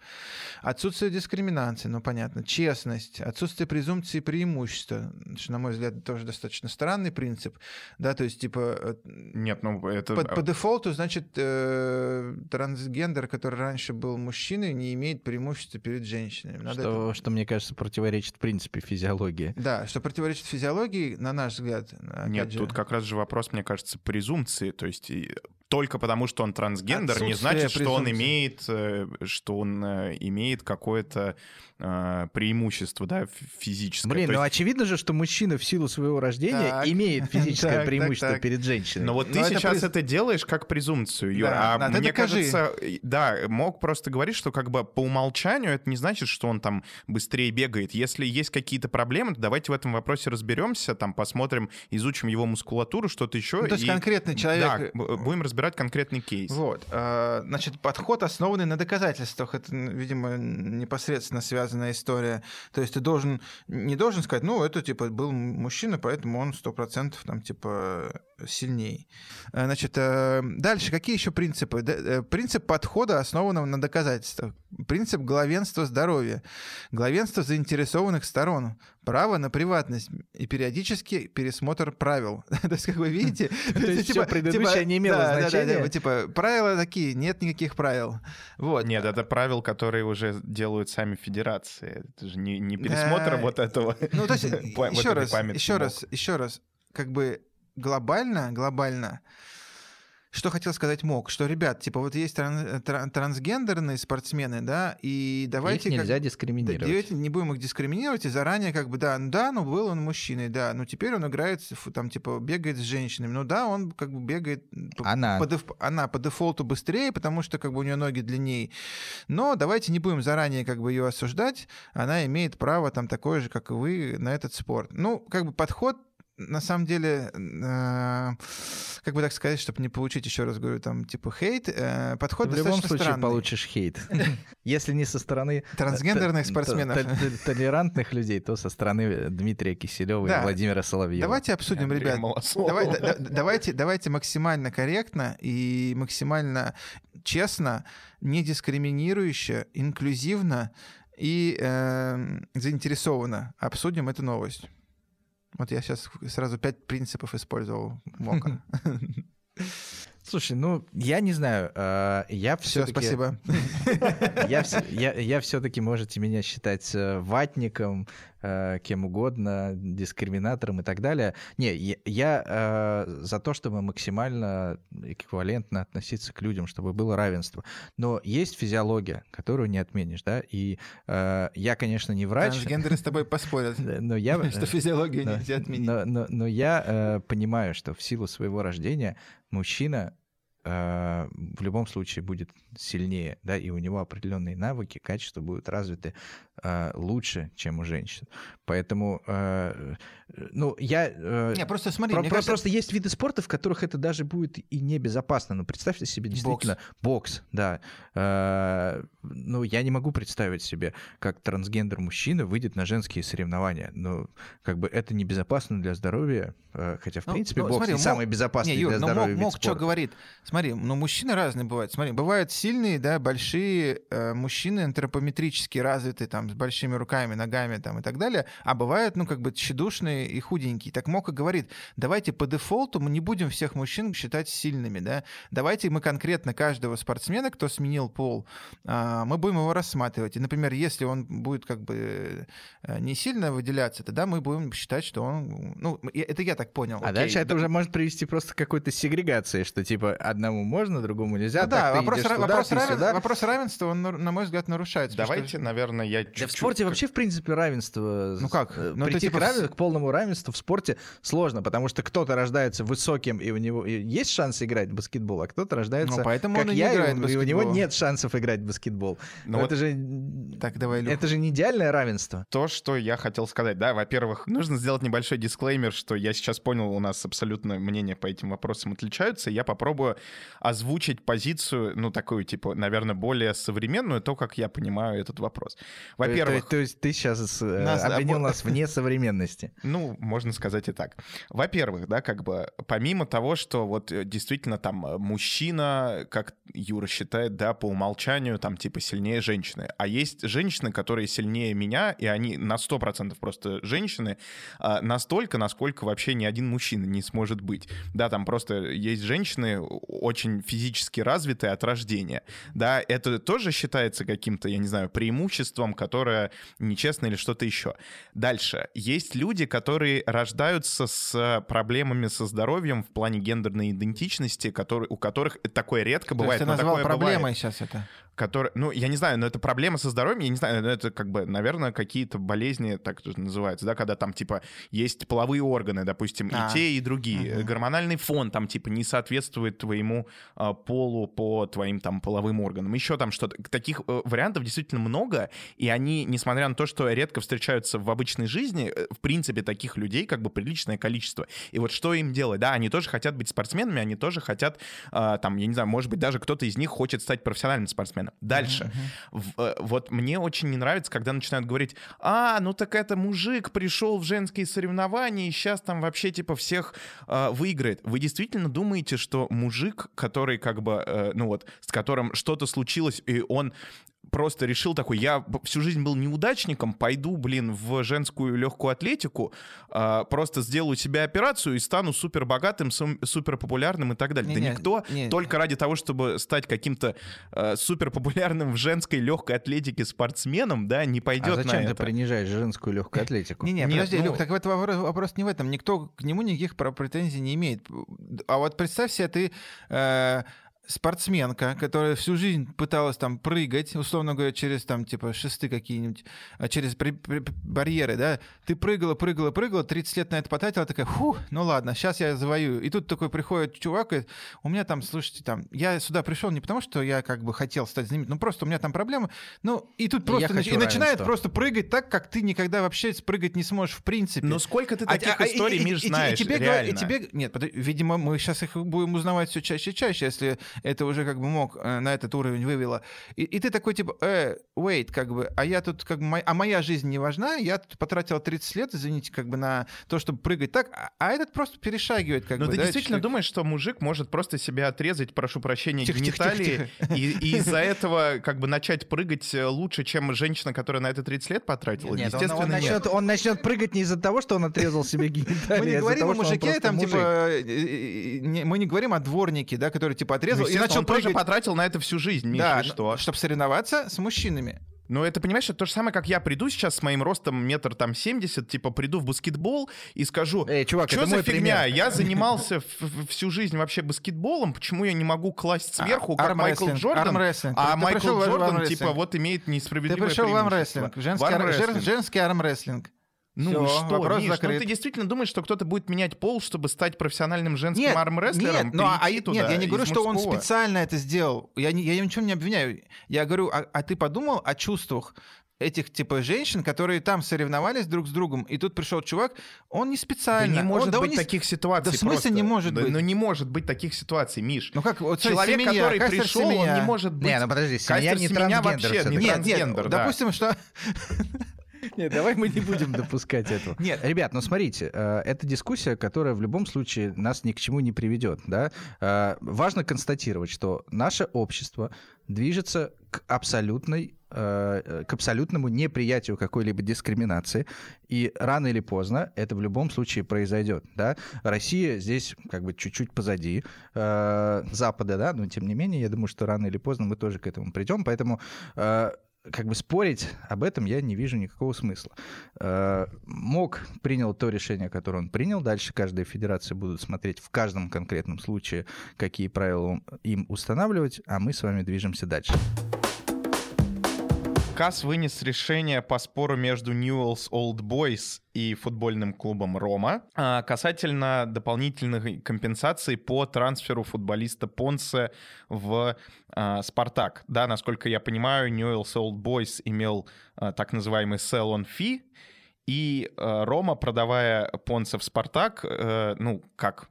Отсутствие дискриминации, ну, понятно. Честность, отсутствие презумпции преимущества, что, на мой взгляд, тоже достаточно странный принцип, да, то есть, типа... Э, Нет, ну, это... По, по дефолту, значит, э, трансгендер, который раньше был мужчиной, мужчины не имеет преимущества перед женщинами. Надо что, это... что, мне кажется, противоречит в принципе физиологии. Да, что противоречит физиологии, на наш взгляд. Нет, же... тут как раз же вопрос, мне кажется, презумпции. То есть только потому, что он трансгендер, не значит, что он имеет, э, что он э, имеет какое-то э, преимущество, да, физическое. Блин, ну очевидно же, что мужчина в силу своего рождения так. имеет физическое так, преимущество так, так. перед женщиной. Но вот Но ты это сейчас это делаешь как презумпцию, Юра. Да, а да, мне кажется, да, мог просто говорить, что как бы по умолчанию это не значит, что он там быстрее бегает. Если есть какие-то проблемы, то давайте в этом вопросе разберемся, там посмотрим, изучим его мускулатуру, что-то еще. Ну, то есть и... конкретный человек... Да, будем разбираться разбирать конкретный кейс. Вот. А, значит, подход, основанный на доказательствах. Это, видимо, непосредственно связанная история. То есть ты должен, не должен сказать, ну, это, типа, был мужчина, поэтому он сто процентов, там, типа, сильней. А, значит, э, дальше, какие еще принципы? Э, принцип подхода, основанного на доказательствах. Принцип главенства здоровья. Главенство заинтересованных сторон. Право на приватность и периодически пересмотр правил. То есть, как вы видите... То есть все предыдущее типа, не имело значения? Типа, правила такие, нет никаких правил. Вот. Нет, это правил, которые уже делают сами федерации. Это же не пересмотр вот этого. Ну, то есть, еще раз, еще раз, еще раз, как бы глобально, глобально что хотел сказать МОК, что, ребят, типа вот есть тран- тран- трансгендерные спортсмены, да, и давайте... Их нельзя как, дискриминировать. Давайте не будем их дискриминировать, и заранее как бы, да, ну да, ну был он мужчиной, да, но теперь он играет, там, типа, бегает с женщинами, ну да, он как бы бегает... Она. По, деф, она по дефолту быстрее, потому что как бы у нее ноги длиннее, но давайте не будем заранее как бы ее осуждать, она имеет право там такое же, как и вы, на этот спорт. Ну, как бы подход на самом деле, э, как бы так сказать, чтобы не получить, еще раз говорю, там, типа, хейт, э, подход В любом случае странный. получишь хейт. Если не со стороны... Трансгендерных спортсменов. Толерантных людей, то со стороны Дмитрия Киселева и Владимира Соловьева. Давайте обсудим, ребят. Давайте, давайте максимально корректно и максимально честно, не дискриминирующе, инклюзивно и э, заинтересованно обсудим эту новость. Вот я сейчас сразу пять принципов использовал Мока. Слушай, ну, я не знаю, э, я все-таки... Все, спасибо. Я, я, я все-таки можете меня считать э, ватником, э, кем угодно, дискриминатором и так далее. Не, я, я э, за то, чтобы максимально эквивалентно относиться к людям, чтобы было равенство. Но есть физиология, которую не отменишь, да, и э, я, конечно, не врач. Трансгендеры с тобой поспорят, но я, что физиологию нельзя отменить. Но, но, но я э, понимаю, что в силу своего рождения мужчина э, в любом случае будет сильнее, да, и у него определенные навыки, качества будут развиты э, лучше, чем у женщин. Поэтому, э, ну, я... Э, не, просто смотри, про, про, кажется... Просто есть виды спорта, в которых это даже будет и небезопасно. Ну, представьте себе действительно... Бокс. Бокс, да. Э, ну, я не могу представить себе, как трансгендер-мужчина выйдет на женские соревнования. Ну, как бы это небезопасно для здоровья, э, хотя, в ну, принципе, ну, бокс смотри, не мог... самый безопасный не, Юр, для здоровья мог, мог что говорит. Смотри, ну, мужчины разные бывают. Смотри, бывают сильные, да, большие э, мужчины антропометрически развитые, там, с большими руками, ногами, там, и так далее, а бывают, ну, как бы тщедушные и худенькие. Так Мока говорит, давайте по дефолту мы не будем всех мужчин считать сильными, да, давайте мы конкретно каждого спортсмена, кто сменил пол, э, мы будем его рассматривать. И, например, если он будет как бы э, не сильно выделяться, тогда мы будем считать, что он, ну, это я так понял. А Окей, дальше да. это уже может привести просто к какой-то сегрегации, что, типа, одному можно, другому нельзя. Ну, да, вопрос, туда, вопрос, равен, вопрос равенства, он, на мой взгляд, нарушается. Давайте, что... наверное, я чуть-чуть... Да в спорте вообще, в принципе, равенство... Ну как? Э, ну, Прийти типа... к, равен... к полному равенству в спорте сложно, потому что кто-то рождается высоким, и у него есть шанс играть в баскетбол, а кто-то рождается, ну, поэтому как он я, играет и, и у него нет шансов играть в баскетбол. Но вот... это же... Так, давай, Люк. Это же не идеальное равенство. То, что я хотел сказать, да, во-первых, нужно сделать небольшой дисклеймер, что я сейчас понял, у нас абсолютно мнения по этим вопросам отличаются, я попробую озвучить позицию, ну, такую, типа, наверное, более современную, то, как я понимаю этот вопрос. Во-первых... То, то, то есть ты сейчас э, нас, обвинил нас вне современности. Ну, можно сказать и так. Во-первых, да, как бы, помимо того, что вот э, действительно там э, мужчина, как Юра считает, да, по умолчанию, там, типа, сильнее женщины. А есть женщины, которые сильнее меня, и они на 100% просто женщины, а, настолько, насколько вообще ни один мужчина не сможет быть. Да, там просто есть женщины очень физически развитые от рождения. Да, это тоже считается каким-то, я не знаю, преимуществом, которое нечестно или что-то еще. Дальше. Есть люди, которые рождаются с проблемами со здоровьем в плане гендерной идентичности, которые, у которых такое редко бывает. То есть ты назвал проблемой бывает. сейчас это? Который, ну, я не знаю, но это проблема со здоровьем, я не знаю, но это как бы, наверное, какие-то болезни, так тоже называются, да, когда там, типа, есть половые органы, допустим, а. и те, и другие. Угу. Гормональный фон там, типа, не соответствует твоему э, полу по твоим там половым органам. Еще там что-то. Таких э, вариантов действительно много, и они, несмотря на то, что редко встречаются в обычной жизни, э, в принципе, таких людей как бы приличное количество. И вот что им делать? Да, они тоже хотят быть спортсменами, они тоже хотят, э, там, я не знаю, может быть, даже кто-то из них хочет стать профессиональным спортсменом. Дальше. Uh-huh. В, э, вот мне очень не нравится, когда начинают говорить, а, ну так это мужик пришел в женские соревнования и сейчас там вообще типа всех э, выиграет. Вы действительно думаете, что мужик, который как бы, э, ну вот, с которым что-то случилось, и он просто решил такой, я всю жизнь был неудачником, пойду, блин, в женскую легкую атлетику, э, просто сделаю себе операцию и стану супер богатым, супер популярным и так далее. Не, да не, никто не, только ради того, чтобы стать каким-то э, супер популярным в женской легкой атлетике спортсменом, да, не пойдет а зачем на ты это. принижаешь женскую легкую атлетику? Не-не, подожди, ну... Люк, так это вопрос, вопрос не в этом. Никто к нему никаких претензий не имеет. А вот представь себе, ты э, спортсменка, которая всю жизнь пыталась там прыгать, условно говоря, через там типа шесты какие-нибудь, а через при, при, барьеры, да, ты прыгала, прыгала, прыгала, 30 лет на это потратила, такая, фу, ну ладно, сейчас я завоюю. И тут такой приходит чувак, и у меня там, слушайте, там, я сюда пришел не потому, что я как бы хотел стать знаменитым, ну просто у меня там проблемы, ну и тут просто нач... и начинает просто прыгать так, как ты никогда вообще спрыгать не сможешь в принципе. Но сколько ты а, таких а, историй, и, Миш, и, знаешь, и, и, тебе, реально? И тебе, нет, видимо, мы сейчас их будем узнавать все чаще и чаще, если это уже как бы мог э, на этот уровень вывело. И, и ты такой типа, э, wait, как бы, а я тут как бы, а моя жизнь не важна, я тут потратил 30 лет, извините, как бы на то, чтобы прыгать так, а, а этот просто перешагивает как Но бы. ты да, действительно что... думаешь, что мужик может просто себя отрезать, прошу прощения, тихо, гениталии, тихо, тихо, тихо. и, и из-за этого как бы начать прыгать э, лучше, чем женщина, которая на это 30 лет потратила? Нет, Естественно, он, он, начнет, он начнет прыгать не из-за того, что он отрезал себе гениталии, Мы не а говорим о мужике, там, типа, э, мы не говорим о дворнике, да, который, типа, отрезал и начал прыгать. тоже потратил на это всю жизнь, Миша, да, что? чтобы соревноваться с мужчинами. Ну, это, понимаешь, это то же самое, как я приду сейчас с моим ростом метр там семьдесят, типа, приду в баскетбол и скажу, Эй, чувак, что за фигня? Пример. Я занимался всю жизнь вообще баскетболом, почему я не могу класть а, сверху, как Майкл Джордан? А Майкл Джордан, типа, вот имеет несправедливое Ты пришел в армрестлинг, женский армрестлинг. Ну Всё, что, вопрос Миш, закрыт. ну ты действительно думаешь, что кто-то будет менять пол, чтобы стать профессиональным женским нет, армрестлером? Нет, ну, а, туда нет, я не говорю, что он специально это сделал. Я, не, я ничем не обвиняю. Я говорю, а, а ты подумал о чувствах этих типа женщин, которые там соревновались друг с другом, и тут пришел чувак, он не специально. Да не может он, быть да не... таких ситуаций. Да в смысле просто. не может да, быть? Ну не может быть таких ситуаций, Миш. Ну как, вот человек, семья, который пришел, семья. он не может быть. Не, ну подожди, семья не семья вообще не нет, трансгендер. Нет, да. допустим, что нет, давай мы не будем допускать этого. Нет. Ребят, ну смотрите, э, это дискуссия, которая в любом случае нас ни к чему не приведет. Да? Э, важно констатировать, что наше общество движется к абсолютной э, к абсолютному неприятию какой-либо дискриминации, и рано или поздно это в любом случае произойдет, да. Россия здесь как бы чуть-чуть позади э, Запада, да, но тем не менее, я думаю, что рано или поздно мы тоже к этому придем, поэтому э, как бы спорить об этом я не вижу никакого смысла. Э, МОК принял то решение, которое он принял. Дальше каждая федерация будет смотреть в каждом конкретном случае, какие правила им устанавливать, а мы с вами движемся дальше. КАС вынес решение по спору между Newell's Old Boys и футбольным клубом Рома а, касательно дополнительных компенсаций по трансферу футболиста Понсе в а, Спартак. Да, насколько я понимаю, Newell's Old Boys имел а, так называемый sell-on fee, и Рома, продавая Понса в Спартак, э, ну, как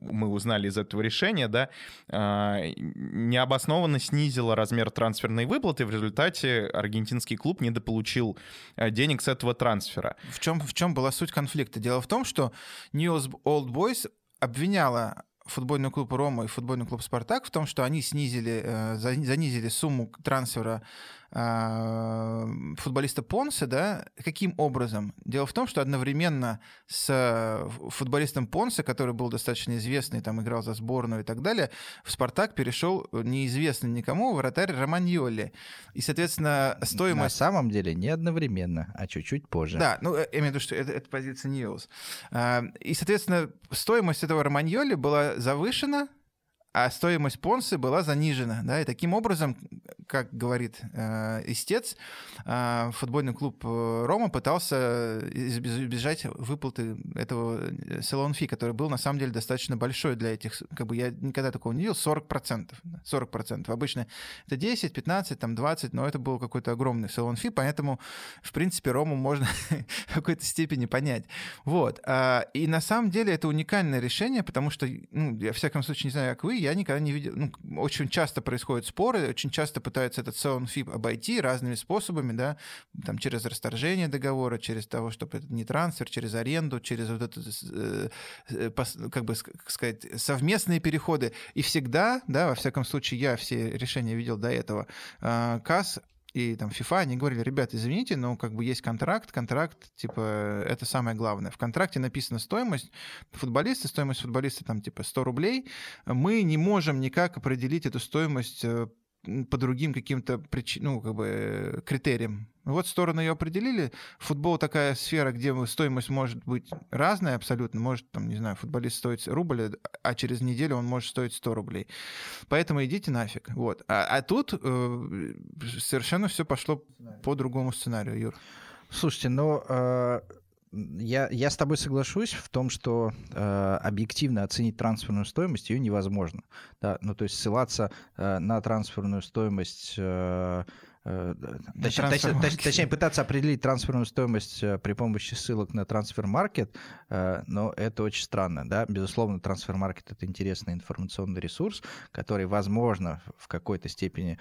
мы узнали из этого решения, да, а, необоснованно снизила размер трансферной выплаты, в результате аргентинский клуб недополучил э, денег с этого трансфера. В чем, в чем была суть конфликта? Дело в том, что News Old Boys обвиняла футбольный клуб Рома и футбольный клуб Спартак в том, что они снизили, э, занизили сумму трансфера футболиста Понса, да, каким образом? Дело в том, что одновременно с э, футболистом Понса, который был достаточно известный, там играл за сборную и так далее, в «Спартак» перешел неизвестный никому вратарь Романьоли. И, соответственно, стоимость... На самом деле не одновременно, а чуть-чуть позже. Да, ну, э, я имею в виду, что это, это позиция Newell's. А, и, соответственно, стоимость этого Романьоли была завышена, а стоимость Понсе была занижена. Да? И таким образом, как говорит э, истец, э, футбольный клуб э, Рома пытался избежать выплаты этого sell-on fee, который был на самом деле достаточно большой для этих, как бы я никогда такого не видел, 40%. 40%. Обычно это 10, 15, там 20, но это был какой-то огромный sell-on fee, поэтому, в принципе, Рому можно в какой-то степени понять. Вот. А, и на самом деле это уникальное решение, потому что, ну, я, в всяком случае, не знаю, как вы, я никогда не видел... Ну, очень часто происходят споры, очень часто пытаются этот селон-фип обойти разными способами, да, там, через расторжение договора, через того, чтобы это не трансфер, через аренду, через вот это, э, э, как бы сказать, совместные переходы. И всегда, да, во всяком случае, я все решения видел до этого, э, КАС и там FIFA, они говорили, ребят, извините, но как бы есть контракт, контракт, типа, это самое главное. В контракте написана стоимость футболиста, стоимость футболиста там типа 100 рублей. Мы не можем никак определить эту стоимость э, по другим каким-то причин, ну, как бы критериям. Вот сторону ее определили. Футбол такая сфера, где стоимость может быть разная абсолютно. Может, там, не знаю, футболист стоит рубль, а через неделю он может стоить 100 рублей. Поэтому идите нафиг. Вот. А, а тут э, совершенно все пошло по другому сценарию, Юр. Слушайте, ну... Э я, я с тобой соглашусь в том, что э, объективно оценить трансферную стоимость ее невозможно. Да? Ну, то есть ссылаться э, на трансферную стоимость э, точнее, точнее, точнее, пытаться определить трансферную стоимость э, при помощи ссылок на трансфер-маркет, э, но это очень странно, да. Безусловно, трансфер-маркет — это интересный информационный ресурс, который, возможно, в какой-то степени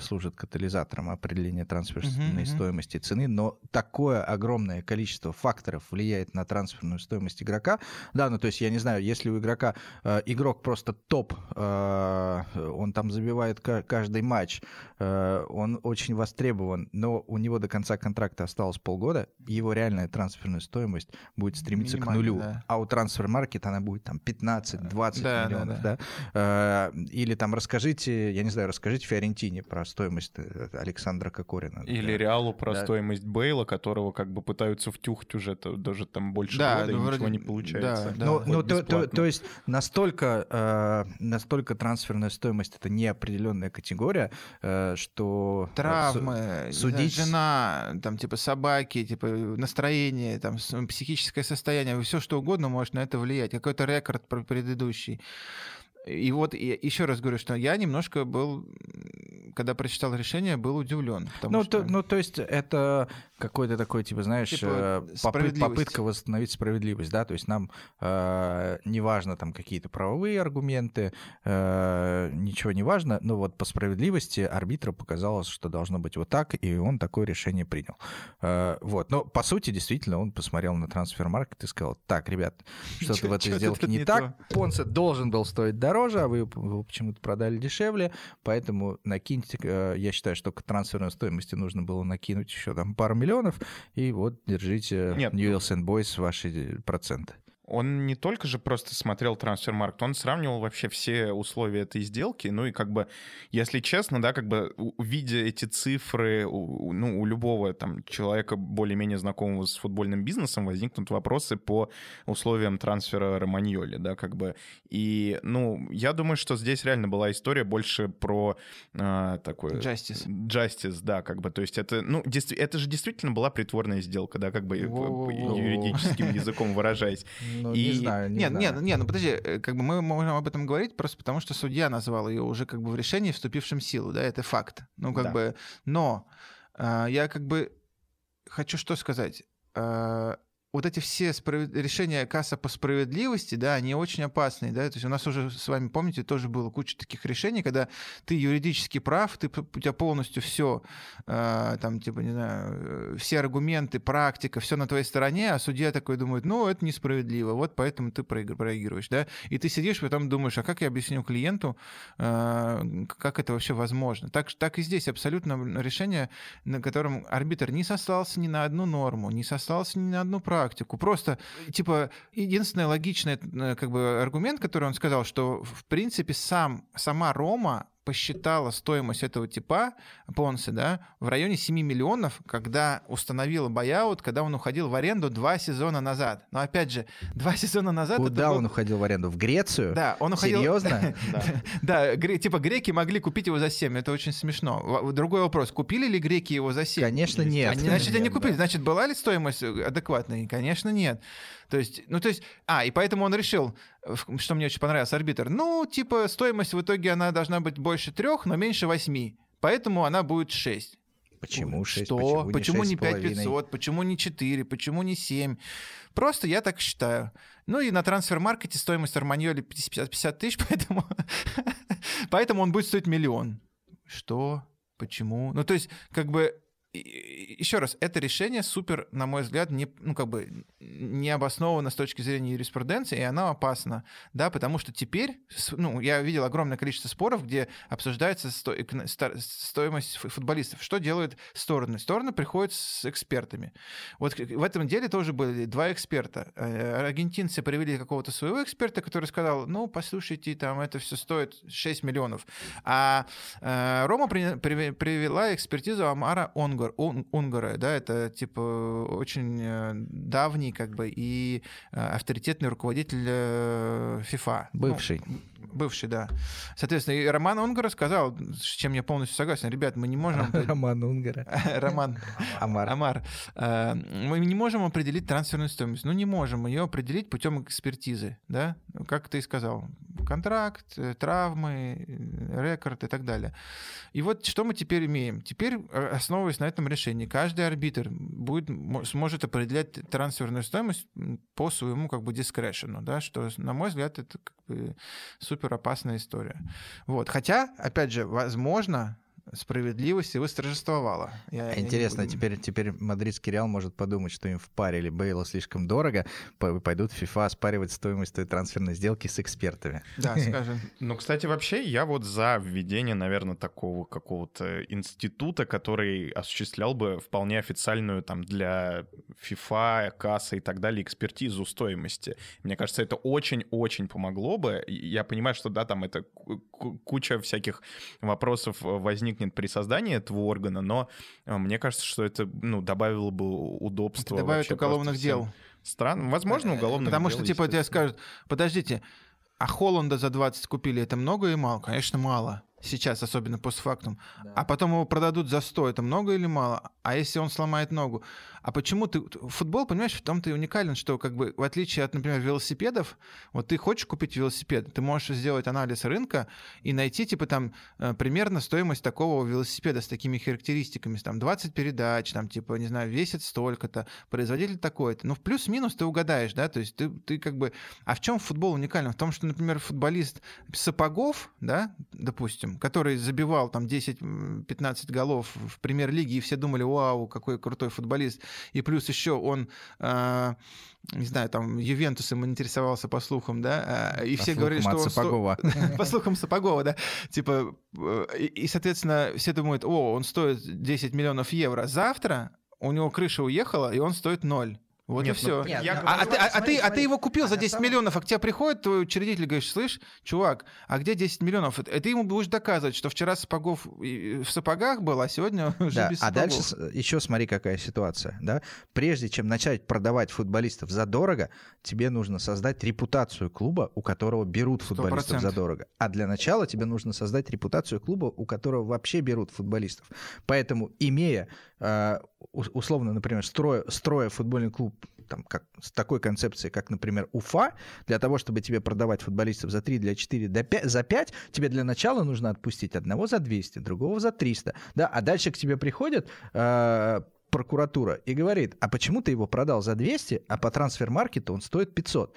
служит катализатором определения трансферной uh-huh, стоимости цены, но такое огромное количество факторов влияет на трансферную стоимость игрока. Да, ну то есть, я не знаю, если у игрока игрок просто топ, он там забивает каждый матч, он очень очень востребован, но у него до конца контракта осталось полгода, его реальная трансферная стоимость будет стремиться к нулю. Да. А у трансфер-маркет она будет там 15-20 да, миллионов. Да, да. Да? Или там расскажите, я не знаю, расскажите Фиорентине про стоимость э, Александра Кокорина. Или да. Реалу про да. стоимость Бейла, которого как бы пытаются втюхать уже даже там больше да, года, ну, и вроде... ничего не получается. Да, да. Ну, ну то, то, то есть настолько, э, настолько трансферная стоимость — это неопределенная категория, э, что... Тра травмы, судить... жена, там, типа, собаки, типа, настроение, там, психическое состояние, все что угодно может на это влиять. Какой-то рекорд предыдущий. И вот я еще раз говорю, что я немножко был, когда прочитал решение, был удивлен. Ну, что... то, ну, то есть это какой-то такой, типа, знаешь, типа, э, попыт, попытка восстановить справедливость, да, то есть нам э, не важно там какие-то правовые аргументы, э, ничего не важно, но вот по справедливости арбитру показалось, что должно быть вот так, и он такое решение принял. Э, вот, но по сути, действительно, он посмотрел на трансфер-маркет и сказал, так, ребят, что-то в этой сделке не так, Понце должен был стоить дороже, а вы его почему-то продали дешевле, поэтому накиньте, э, я считаю, что к трансферной стоимости нужно было накинуть еще там пару миллионов, и вот держите Нет. Newells and Boys ваши проценты. Он не только же просто смотрел трансфер-маркт, он сравнивал вообще все условия этой сделки. Ну и как бы, если честно, да, как бы видя эти цифры, у, ну, у любого там человека более-менее знакомого с футбольным бизнесом возникнут вопросы по условиям трансфера Романьоли, да, как бы. И, ну, я думаю, что здесь реально была история больше про э, такой... Justice. Justice, да, как бы, то есть это, ну, это же действительно была притворная сделка, да, как бы юридическим языком выражаясь. Ну, и... не знаю, не нет, знаю. Нет, нет, ну подожди, э, как бы мы можем об этом говорить просто потому, что судья назвал ее уже как бы в решении, вступившим в силу, да, это факт. Ну, как да. бы, но э, я как бы хочу что сказать. Э, вот эти все справед... решения касса по справедливости, да, они очень опасные, да, то есть у нас уже с вами, помните, тоже было куча таких решений, когда ты юридически прав, ты, у тебя полностью все, э, там, типа, не знаю, все аргументы, практика, все на твоей стороне, а судья такой думает, ну, это несправедливо, вот поэтому ты проигрываешь, да, и ты сидишь, потом думаешь, а как я объясню клиенту, э, как это вообще возможно? Так, так и здесь абсолютно решение, на котором арбитр не сослался ни на одну норму, не сослался ни на одну практику, практику. Просто, типа, единственный логичный э, как бы, аргумент, который он сказал, что, в принципе, сам, сама Рома посчитала стоимость этого типа Понса, да, в районе 7 миллионов, когда установила бояут, когда он уходил в аренду два сезона назад. Но опять же, два сезона назад... Куда был... он уходил в аренду? В Грецию? Да, он уходил... Серьезно? Да, типа греки могли купить его за 7, это очень смешно. Другой вопрос, купили ли греки его за 7? Конечно, нет. Значит, они купили. Значит, была ли стоимость адекватная? Конечно, нет. То есть, ну, то есть, а, и поэтому он решил, что мне очень понравилось, арбитр, ну, типа, стоимость в итоге она должна быть больше трех, но меньше восьми, поэтому она будет 6. Почему 6? Что? Почему, не 5500? Почему не 4? Почему не 7? Просто я так считаю. Ну и на трансфер-маркете стоимость Арманьоли 50, 50 тысяч, поэтому, поэтому он будет стоить миллион. Что? Почему? Ну, то есть, как бы еще раз, это решение супер, на мой взгляд, не, ну, как бы не обосновано с точки зрения юриспруденции, и оно опасно, да, потому что теперь, ну, я видел огромное количество споров, где обсуждается сто, стоимость футболистов. Что делают стороны? Стороны приходят с экспертами. Вот в этом деле тоже были два эксперта. Э, аргентинцы привели какого-то своего эксперта, который сказал, ну, послушайте, там это все стоит 6 миллионов. А э, Рома при, при, привела экспертизу Амара Онго Унгар, Унгара, да, это типа очень э, давний как бы и э, авторитетный руководитель э, ФИФА. Ну, бывший. Ну, бывший, да. Соответственно, и Роман Унгара сказал, с чем я полностью согласен, ребят, мы не можем... Роман Унгара. Роман. Амар. Амар. Мы не можем определить трансферную стоимость. Ну, не можем ее определить путем экспертизы, да, как ты и сказал. контракт, э, травмы, рекорд и так далее. И вот что мы теперь имеем? Теперь, основываясь на этом решении, каждый арбитр будет, сможет определять трансферную стоимость по своему как бы дискрешену, да, что, на мой взгляд, это супер опасная история. Вот. Хотя, опять же, возможно, справедливости восторжествовала. Я, Интересно, я теперь, теперь мадридский Реал может подумать, что им впарили Бейла слишком дорого, пойдут в FIFA оспаривать стоимость той трансферной сделки с экспертами. Да, скажем. Ну, кстати, вообще я вот за введение, наверное, такого какого-то института, который осуществлял бы вполне официальную там для FIFA, касса и так далее экспертизу стоимости. Мне кажется, это очень-очень помогло бы. Я понимаю, что да, там это куча всяких вопросов возникнет возникнет при создании этого органа, но э, мне кажется, что это ну, добавило бы удобства. Это добавит уголовных дел. Стран, возможно, э, уголовных Потому дел. Потому что, типа, тебе скажут, подождите, а Холланда за 20 купили, это много и мало? Конечно, мало сейчас, особенно постфактум, да. а потом его продадут за 100, это много или мало? А если он сломает ногу? А почему ты... Футбол, понимаешь, в том-то и уникален, что как бы в отличие от, например, велосипедов, вот ты хочешь купить велосипед, ты можешь сделать анализ рынка и найти, типа, там, э, примерно стоимость такого велосипеда с такими характеристиками, там, 20 передач, там, типа, не знаю, весит столько-то, производитель такой-то. Ну, в плюс-минус ты угадаешь, да, то есть ты, ты как бы... А в чем футбол уникален? В том, что, например, футболист сапогов, да, допустим, который забивал там 10-15 голов в премьер-лиге, и все думали, вау, какой крутой футболист, и плюс еще он э, не знаю, там Ювентусом интересовался по слухам, да, и по все говорили, что он Сапогова. Сто... по слухам Сапогова, да, типа, э, и, соответственно, все думают, о, он стоит 10 миллионов евро. Завтра у него крыша уехала, и он стоит ноль. Вот нет, и все. Ну, нет, я, а, а, ты, а, ты, а ты его купил а за 10 самом... миллионов, а к тебе приходит твой учредитель и говоришь, слышь, чувак, а где 10 миллионов? И ты ему будешь доказывать, что вчера сапогов в сапогах был, а сегодня уже да, без сапогов. А дальше еще смотри, какая ситуация. Да? Прежде чем начать продавать футболистов задорого, тебе нужно создать репутацию клуба, у которого берут футболистов 100%. задорого. А для начала тебе нужно создать репутацию клуба, у которого вообще берут футболистов. Поэтому, имея э, условно, например, строя, строя футбольный клуб там, как, с такой концепцией, как, например, Уфа, для того, чтобы тебе продавать футболистов за 3, для 4, для 5, за 5, тебе для начала нужно отпустить одного за 200, другого за 300, да, а дальше к тебе приходит э, прокуратура и говорит, а почему ты его продал за 200, а по трансфер-маркету он стоит 500?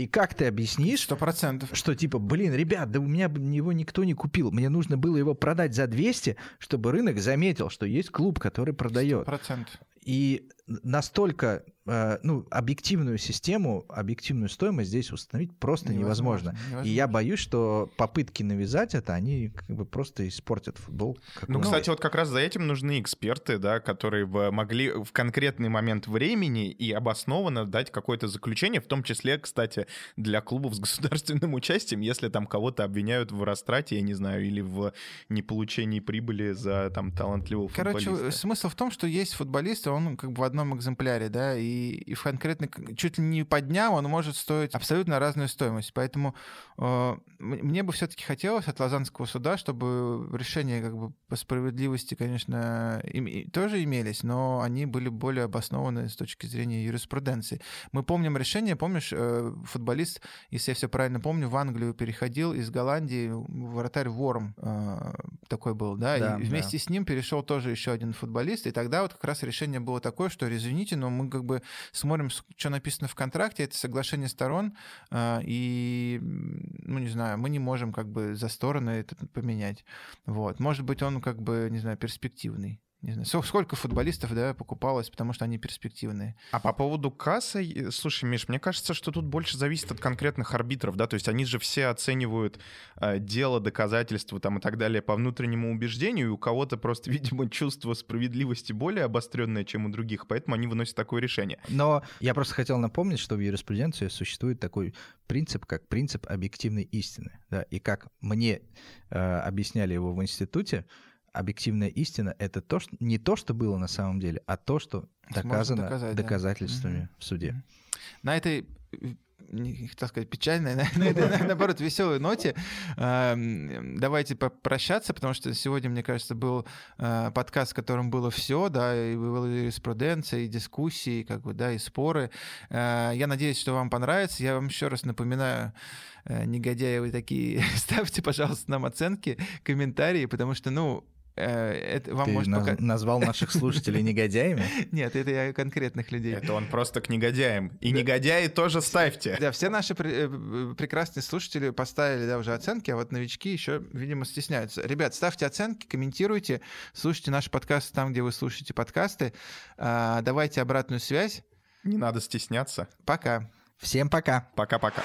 И как ты объяснишь, Сто процентов. что типа, блин, ребят, да у меня его никто не купил. Мне нужно было его продать за 200, чтобы рынок заметил, что есть клуб, который продает. 100%. И настолько э, ну, объективную систему, объективную стоимость здесь установить просто невозможно. невозможно. невозможно. И я боюсь, что попытки навязать это, они как бы просто испортят футбол. Ну, кстати, вот как раз за этим нужны эксперты, да, которые бы могли в конкретный момент времени и обоснованно дать какое-то заключение, в том числе, кстати, для клубов с государственным участием, если там кого-то обвиняют в растрате, я не знаю, или в неполучении прибыли за там талантливого Короче, футболиста. смысл в том, что есть футболисты, он как бы в одном экземпляре, да, и, и в конкретно, чуть ли не по дням он может стоить абсолютно разную стоимость. Поэтому э, мне бы все-таки хотелось от Лазанского суда, чтобы решения как бы по справедливости, конечно, им, тоже имелись, но они были более обоснованы с точки зрения юриспруденции. Мы помним решение, помнишь, э, футболист, если я все правильно помню, в Англию переходил из Голландии, вратарь Ворм э, такой был, да, да и вместе да. с ним перешел тоже еще один футболист, и тогда вот как раз решение было такое, что, извините, но мы как бы смотрим, что написано в контракте, это соглашение сторон, а, и, ну, не знаю, мы не можем как бы за стороны это поменять. Вот. Может быть, он как бы, не знаю, перспективный. Не знаю, сколько футболистов, да, покупалось, потому что они перспективные. А по поводу кассы, слушай, Миш, мне кажется, что тут больше зависит от конкретных арбитров, да, то есть они же все оценивают э, дело, доказательства там и так далее по внутреннему убеждению, и у кого-то просто, видимо, чувство справедливости более обостренное, чем у других, поэтому они выносят такое решение. Но я просто хотел напомнить, что в юриспруденции существует такой принцип, как принцип объективной истины, да, и как мне э, объясняли его в институте, объективная истина — это то, что, не то, что было на самом деле, а то, что доказано доказать, доказательствами да. в суде. На этой не хотел сказать печальной, на этой, наоборот, веселой ноте эм, давайте попрощаться, потому что сегодня, мне кажется, был э, подкаст, в котором было все, да, и была юриспруденция, и дискуссии, как бы, да, и споры. Э, я надеюсь, что вам понравится. Я вам еще раз напоминаю, э, негодяи вы такие, ставьте, пожалуйста, нам оценки, комментарии, потому что, ну, это вам Ты может наз- пока... назвал наших слушателей негодяями? Нет, это я конкретных людей. Это он просто к негодяям. И негодяи тоже ставьте. Да, все наши э, прекрасные слушатели поставили да, уже оценки, а вот новички еще, видимо, стесняются. Ребят, ставьте оценки, комментируйте, слушайте наши подкасты там, где вы слушаете подкасты. А, давайте обратную связь. Не надо стесняться. Пока. Всем пока. Пока-пока.